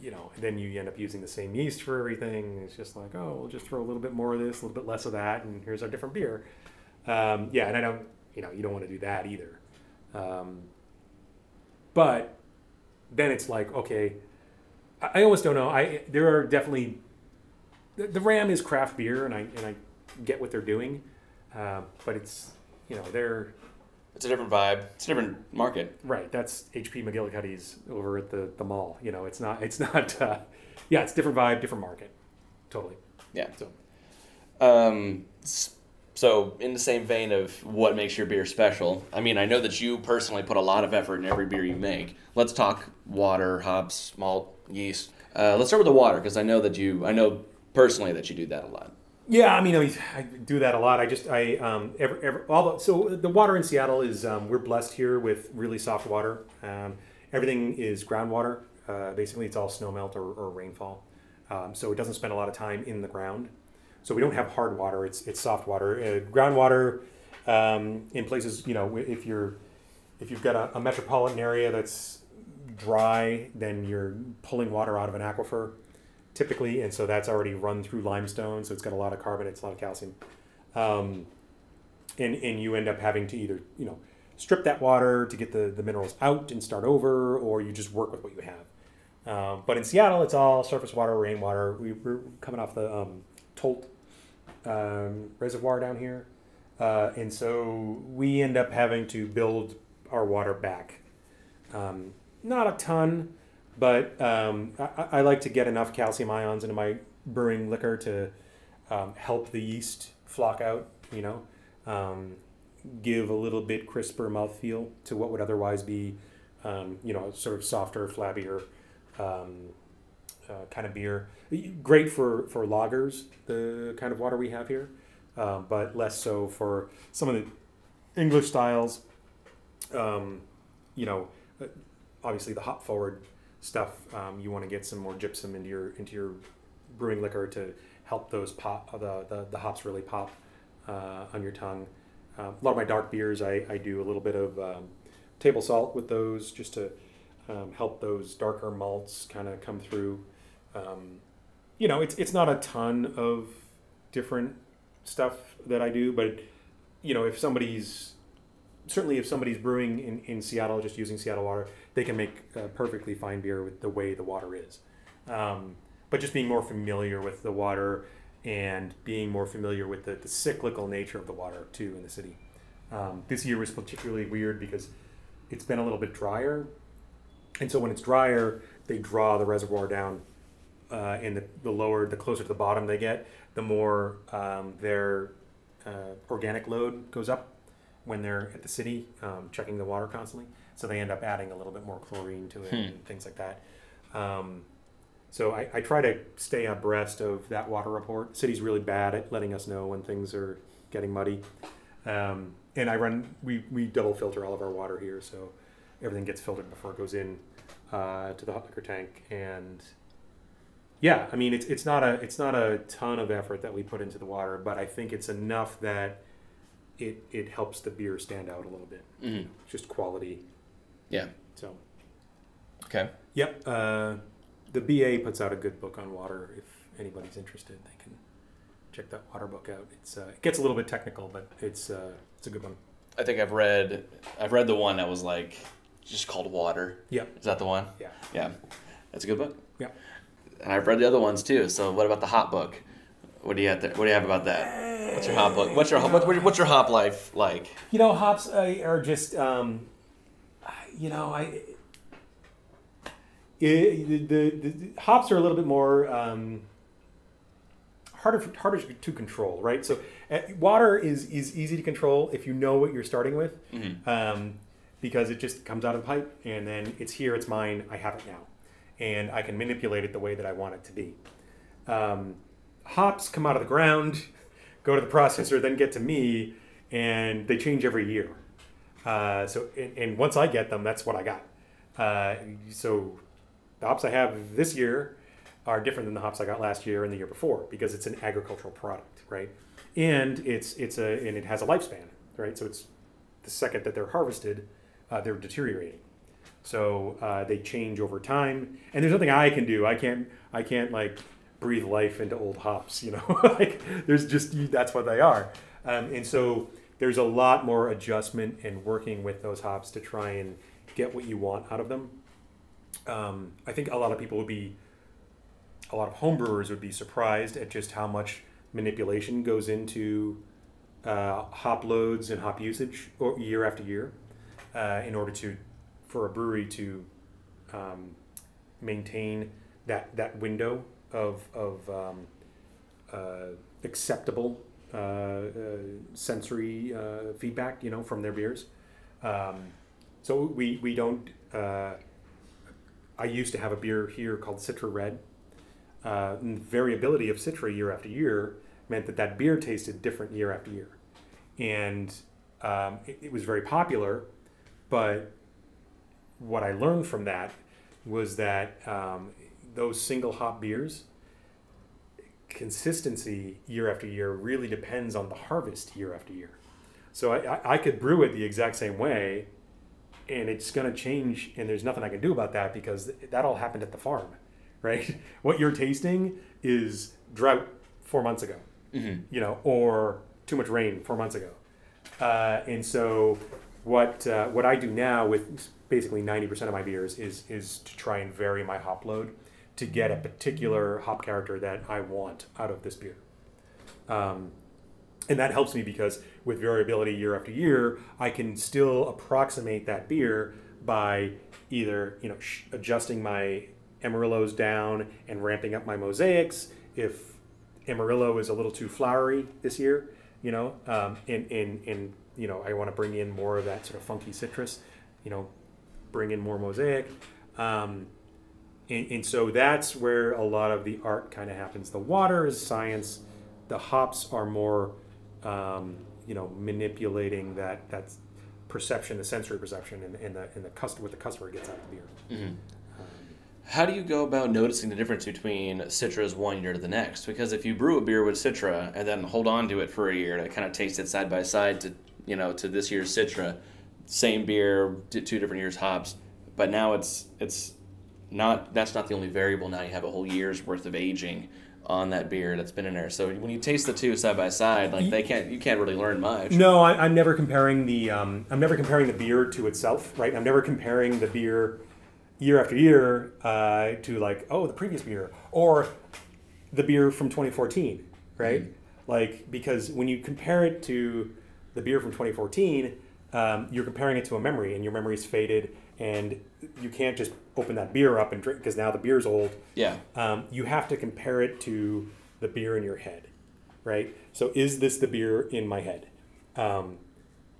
you know, then you end up using the same yeast for everything. It's just like, oh, we'll just throw a little bit more of this, a little bit less of that, and here's our different beer. Um, yeah, and I don't, you know, you don't want to do that either. Um, but then it's like, okay, I, I almost don't know. I there are definitely the, the Ram is craft beer, and I and I get what they're doing, uh, but it's you know they're it's a different vibe. It's a different market. Right, that's HP McGillicuddy's over at the, the mall. You know, it's not it's not uh, yeah, it's different vibe, different market. Totally. Yeah. So Um, so in the same vein of what makes your beer special, I mean, I know that you personally put a lot of effort in every beer you make. Let's talk water, hops, malt, yeast. Uh, let's start with the water because I know that you, I know personally that you do that a lot. Yeah, I mean, I, I do that a lot. I just I um ever every all the, so the water in Seattle is um, we're blessed here with really soft water. Um, everything is groundwater. Uh, basically, it's all snow melt or, or rainfall. Um, so it doesn't spend a lot of time in the ground. So we don't have hard water; it's it's soft water, uh, groundwater. Um, in places, you know, if you're if you've got a, a metropolitan area that's dry, then you're pulling water out of an aquifer, typically, and so that's already run through limestone, so it's got a lot of carbonates, a lot of calcium, um, and and you end up having to either you know strip that water to get the, the minerals out and start over, or you just work with what you have. Um, but in Seattle, it's all surface water, rainwater. We, we're coming off the um, Tolt um, reservoir down here. Uh, and so we end up having to build our water back. Um, not a ton, but um, I, I like to get enough calcium ions into my brewing liquor to um, help the yeast flock out, you know, um, give a little bit crisper mouthfeel to what would otherwise be, um, you know, sort of softer, flabbier um, uh, kind of beer. Great for, for lagers, the kind of water we have here, uh, but less so for some of the English styles. You know, uh, obviously the hop forward stuff. Um, you want to get some more gypsum into your into your brewing liquor to help those pop the the, the hops really pop uh, on your tongue. Uh, a lot of my dark beers, I, I do a little bit of um, table salt with those just to um, help those darker malts kind of come through. Um, you know, it's it's not a ton of different stuff that I do, but you know, if somebody's certainly if somebody's brewing in, in Seattle just using Seattle water, they can make perfectly fine beer with the way the water is. Um, but just being more familiar with the water and being more familiar with the, the cyclical nature of the water too in the city. Um, this year was particularly weird because it's been a little bit drier, and so when it's drier, they draw the reservoir down, uh, and the, the lower, the closer to the bottom they get, the more um, their uh, organic load goes up when they're at the city um, checking the water constantly. So they end up adding a little bit more chlorine to it Hmm. and things like that. Um, so I, I try to stay abreast of that water report. City's really bad at letting us know when things are getting muddy. Um, and I run, we, we double filter all of our water here, so everything gets filtered before it goes in uh, to the hot liquor tank. And yeah, I mean, it's, it's not a it's not a ton of effort that we put into the water, but I think it's enough that it it helps the beer stand out a little bit. Mhm. Just quality. Yeah. So Okay. yep, uh, the BA puts out a good book on water. If anybody's interested, they can check that water book out. It's uh, it gets a little bit technical, but it's uh, it's a good one. I think I've read I've read the one that was like just called Water. Yeah. Is that the one? Yeah. Yeah. That's a good book. Yeah. And I've read the other ones too. So what about the hop book? What do you have there? What do you have about that? What's your hop book? What's your what- what's your hop life like? You know, hops uh, are just, um, you know, I. It, the, the, the hops are a little bit more um, harder harder to control, right? So, uh, water is is easy to control if you know what you're starting with, Mhm. um, because it just comes out of the pipe and then it's here, it's mine, I have it now, and I can manipulate it the way that I want it to be. Um, hops come out of the ground, go to the processor, then get to me, and they change every year. Uh, so, and, and once I get them, that's what I got. Uh, so, the hops I have this year are different than the hops I got last year and the year before because it's an agricultural product, right? And it's it's a and it has a lifespan, right? So it's the second that they're harvested, uh, they're deteriorating. So uh, they change over time, and there's nothing I can do. I can't I can't like breathe life into old hops, you know. like there's just that's what they are, um, and so there's a lot more adjustment and working with those hops to try and get what you want out of them. Um, I think a lot of people would be, a lot of homebrewers would be surprised at just how much manipulation goes into uh, hop loads and hop usage year after year, uh, in order to, for a brewery to um, maintain that that window of of um, uh, acceptable sensory uh, feedback, you know, from their beers. Um, so we we don't. Uh, I used to have a beer here called Citra Red. Uh, and variability of Citra year after year meant that that beer tasted different year after year, and um, it, it was very popular. But what I learned from that was that um, those single hop beers consistency year after year really depends on the harvest year after year. So I, I, I could brew it the exact same way, and it's going to change, and there's nothing I can do about that because that all happened at the farm, right? What you're tasting is drought four months ago, Mm-hmm. you know, or too much rain four months ago. Uh, and so what uh, what I do now with basically 90% of my beers is is to try and vary my hop load to get a particular hop character that I want out of this beer. Um, and that helps me because with variability year after year, I can still approximate that beer by either you know sh- adjusting my Amarillos down and ramping up my mosaics if Amarillo is a little too flowery this year, you know, um, and, and, and, you know, I want to bring in more of that sort of funky citrus, you know, bring in more mosaic. Um, and, and so that's where a lot of the art kind of happens. The water is science. The hops are more, um, you know, manipulating that that perception, the sensory perception, and, and the and the customer what the customer gets out of the beer. How do you go about noticing the difference between Citras one year to the next? Because if you brew a beer with Citra and then hold on to it for a year to kind of taste it side by side to you know to this year's Citra, same beer, two different years hops, but now it's it's not that's not the only variable. Now you have a whole year's worth of aging on that beer that's been in there. So when you taste the two side by side, like they can't you can't really learn much. No, I, I'm never comparing the um, I'm never comparing the beer to itself, right? I'm never comparing the beer year after year uh, to like oh the previous beer or the beer from 2014, right? Like because when you compare it to the beer from 2014, um, you're comparing it to a memory, and your memory's faded, and you can't just open that beer up and drink because now the beer's old Yeah. um, you have to compare it to the beer in your head, right? So is this the beer in my head? Um,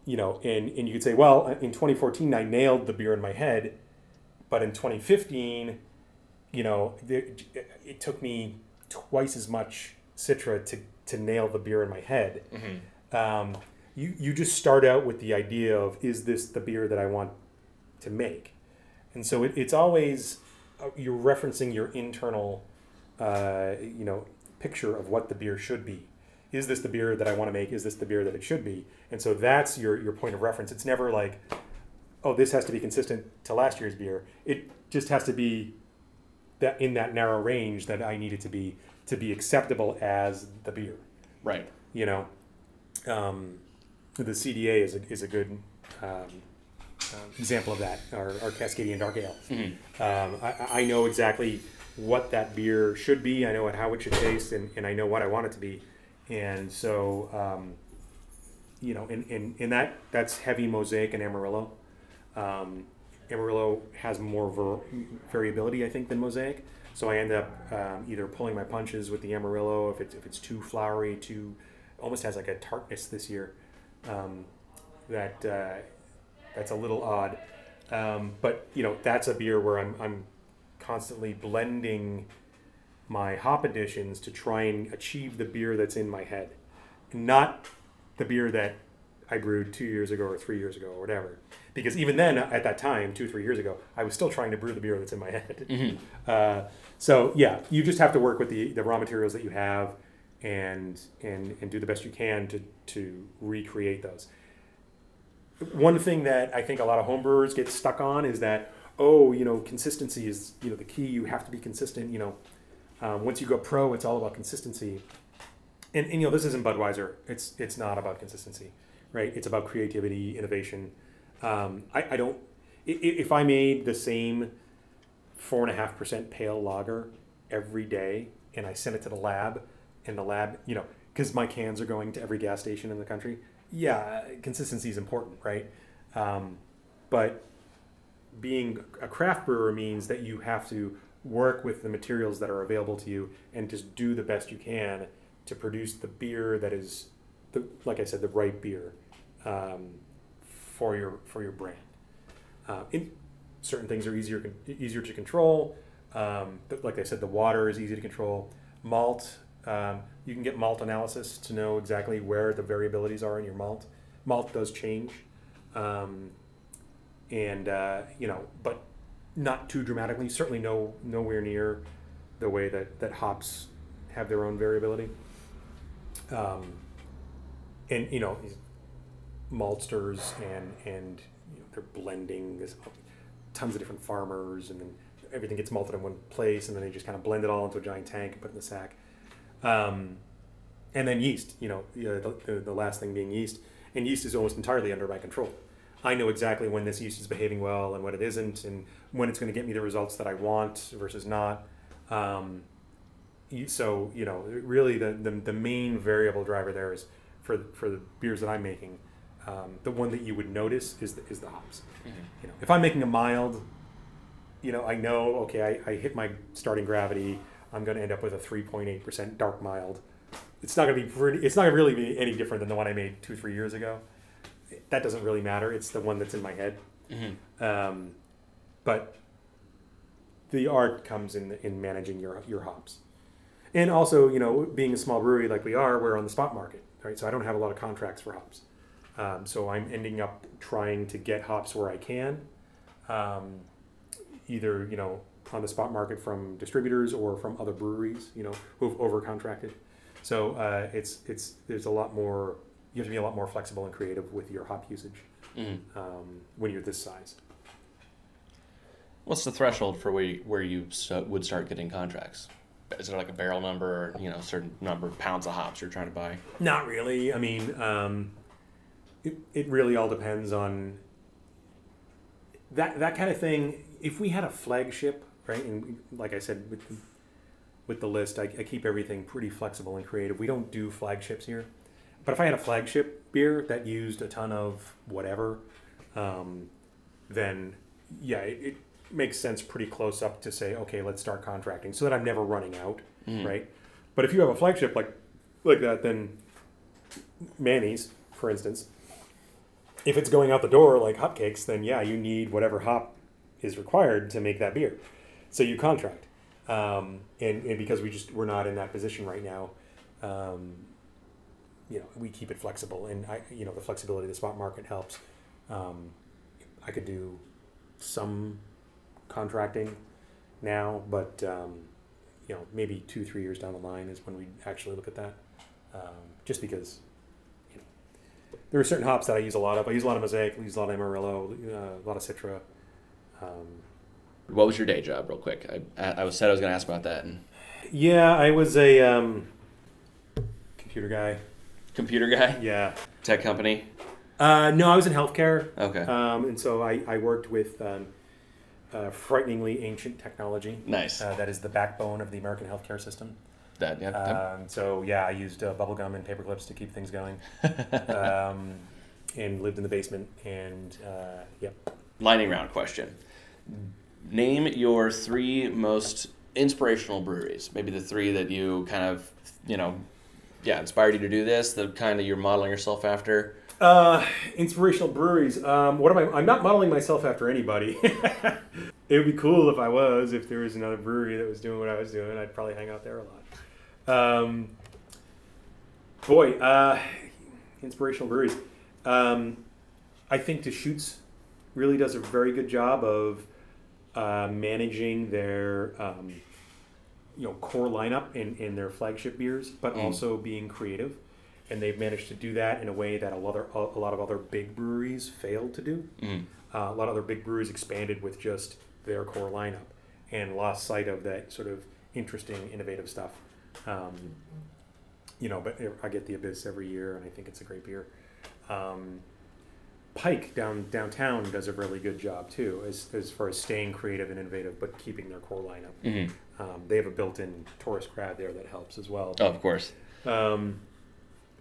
you know, and, and you could say, well, in 2014, I nailed the beer in my head, but in 2015, you know, there, it took me twice as much Citra to, to nail the beer in my head. Um, you, you just start out with the idea of, is this the beer that I want to make? And so it, it's always uh, you're referencing your internal, uh, you know, picture of what the beer should be. Is this the beer that I want to make? Is this the beer that it should be? And so that's your your point of reference. It's never like, oh, this has to be consistent to last year's beer. It just has to be that in that narrow range that I need it to be to be acceptable as the beer Right. you know, um, the CDA is a, is a good um, uh, example of that, our, our Cascadian Dark Ale. Um, I, I know exactly what that beer should be, I know how it should taste, and, and I know what I want it to be. And so, um, you know, in, in, in that, that's heavy mosaic and Amarillo. Um, Amarillo has more ver- variability, I think, than mosaic. So I end up um, either pulling my punches with the Amarillo if it's if it's too flowery, too almost has like a tartness this year. Um, that uh, that's a little odd, um, but you know that's a beer where I'm I'm constantly blending my hop additions to try and achieve the beer that's in my head, not the beer that I brewed two years ago or three years ago or whatever. Because even then, at that time, two three years ago, I was still trying to brew the beer that's in my head. Uh, so yeah, you just have to work with the, the raw materials that you have, and and and do the best you can to to recreate those. One thing that I think a lot of homebrewers get stuck on is that oh you know consistency is you know the key. You have to be consistent. You know, um, once you go pro, it's all about consistency. And, and you know this isn't Budweiser. It's it's not about consistency, right? It's about creativity, innovation. Um, I, I don't. If I made the same four and a half percent pale lager every day, and I sent it to the lab, and the lab, you know, because my cans are going to every gas station in the country. Yeah, consistency is important, right? Um, but being a craft brewer means that you have to work with the materials that are available to you and just do the best you can to produce the beer that is, the, like I said, the right beer um, for your for your brand. Uh, in, certain things are easier easier to control. Um, like I said, the water is easy to control. Malt, um, you can get malt analysis to know exactly where the variabilities are in your malt. Malt does change, um, and uh, you know, but not too dramatically. Certainly, no nowhere near the way that that hops have their own variability. Um, and you know, maltsters and and you know, they're blending this tons of different farmers, and then everything gets malted in one place, and then they just kind of blend it all into a giant tank and put it in the sack. Um, and then yeast, you know, the, the, the last thing being yeast, and yeast is almost entirely under my control. I know exactly when this yeast is behaving well and when it isn't, and when it's going to get me the results that I want versus not. Um, so you know, really, the, the the main variable driver there is for for the beers that I'm making. Um, the one that you would notice is the, is the hops. You know, if I'm making a mild, you know, I know okay, I, I hit my starting gravity. I'm going to end up with a 3.8% dark mild. It's not going to be pretty. It's not going to really be any different than the one I made two three years ago. That doesn't really matter. It's the one that's in my head. Um, but the art comes in in managing your your hops, and also you know being a small brewery like we are, we're on the spot market, right? So I don't have a lot of contracts for hops. Um, so I'm ending up trying to get hops where I can, um, either you know on the spot market from distributors or from other breweries, you know who've over contracted. So uh, it's it's there's a lot more. You have to be a lot more flexible and creative with your hop usage Mhm. um, when you're this size. What's the threshold for where you, where you would start getting contracts? Is there like a barrel number or you know a certain number of pounds of hops you're trying to buy? Not really. I mean, um, it, it really all depends on that that kind of thing. If we had a flagship, right, and like I said with the, with the list, I, I keep everything pretty flexible and creative. We don't do flagships here, but if I had a flagship beer that used a ton of whatever, um, then yeah, it, it makes sense pretty close up to say, okay, let's start contracting, so that I'm never running out, right? But if you have a flagship like like that, then Manny's, for instance, if it's going out the door like hotcakes, then yeah, you need whatever hop is required to make that beer. So you contract, um, and, and because we just we're not in that position right now, um, you know, we keep it flexible, and I, you know, the flexibility of the spot market helps. Um, I could do some contracting now, but um, you know, maybe two, three years down the line is when we actually look at that. Um, just because, there are certain hops that I use a lot of. I use a lot of Mosaic, I use a lot of Amarillo, uh, a lot of Citra. Um, What was your day job, real quick? I, I was said I was going to ask about that. And yeah, I was a um, computer guy. computer guy, Yeah. tech company. Uh, no, I was in healthcare. Okay, Um, and so I, I worked with um, uh, frighteningly ancient technology. nice. Uh, that is the backbone of the American healthcare system. that yeah. that- Um, so yeah, I used uh, bubble gum and paper clips to keep things going, um, and lived in the basement. And uh, yep, lightning round question. Name your three most inspirational breweries. Maybe the three that you kind of, you know, yeah, inspired you to do this. The kind of you're modeling yourself after. uh, inspirational breweries. Um, what am I? I'm not modeling myself after anybody. it would be cool if I was. If there was another brewery that was doing what I was doing, I'd probably hang out there a lot. Um, boy, uh, inspirational breweries. Um, I think Deschutes really does a very good job of uh, managing their um, you know core lineup in, in their flagship beers, but Mm. also being creative. And they've managed to do that in a way that a lot of, a lot of other big breweries failed to do. Mm. Uh, a lot of other big breweries expanded with just their core lineup and lost sight of that sort of interesting, innovative stuff. Um, you know, but I get the Abyss every year, and I think it's a great beer. Um, Pike down downtown does a really good job too, as, as far as staying creative and innovative, but keeping their core lineup. Mhm. Um, they have a built-in tourist crowd there that helps as well. Oh, of course. Um,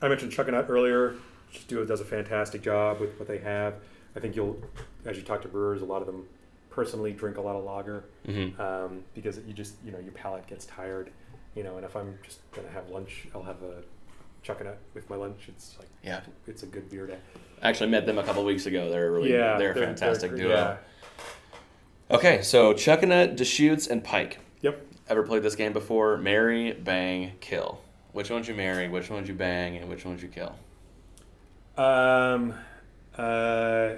I mentioned Chuckanut earlier. Just do does a fantastic job with what they have. I think you'll, as you talk to brewers, a lot of them personally drink a lot of lager hmm um, because you just you know your palate gets tired, you know. And if I'm just gonna have lunch, I'll have a Chuckanut with my lunch. It's like Yeah. it's a good beer day. I actually met them a couple weeks ago. They're really yeah, they're a fantastic they're- duo. yeah. Okay, so Chuckanut, Deschutes, and Pike. Yep. Ever played this game before? Marry, bang, kill. Which one'd you marry? Which one'd you bang? And which one'd you kill? Um, uh,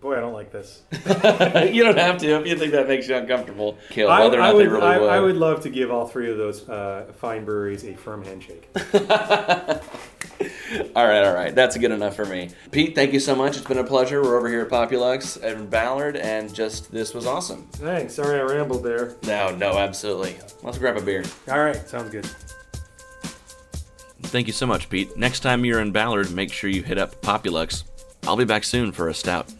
Boy, I don't like this. you don't have to if you think that makes you uncomfortable. Kill I, whether or I not would, they really I, would. I would love to give all three of those uh, fine breweries a firm handshake. all right, all right. That's good enough for me. Pete, thank you so much. It's been a pleasure. We're over here at Populuxe and Ballard, and just this was awesome. Thanks. Sorry I rambled there. No, no, absolutely. Let's grab a beer. All right, sounds good. Thank you so much, Pete. Next time you're in Ballard, make sure you hit up Populuxe. I'll be back soon for a stout.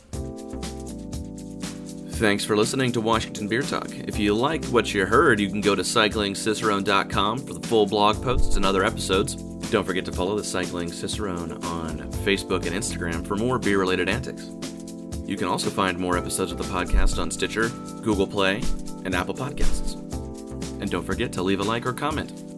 Thanks for listening to Washington Beer Talk. If you liked what you heard, you can go to cyclingcicerone.com for the full blog posts and other episodes. Don't forget to follow the Cycling Cicerone on Facebook and Instagram for more beer related antics. You can also find more episodes of the podcast on Stitcher, Google Play, and Apple Podcasts. And don't forget to leave a like or comment.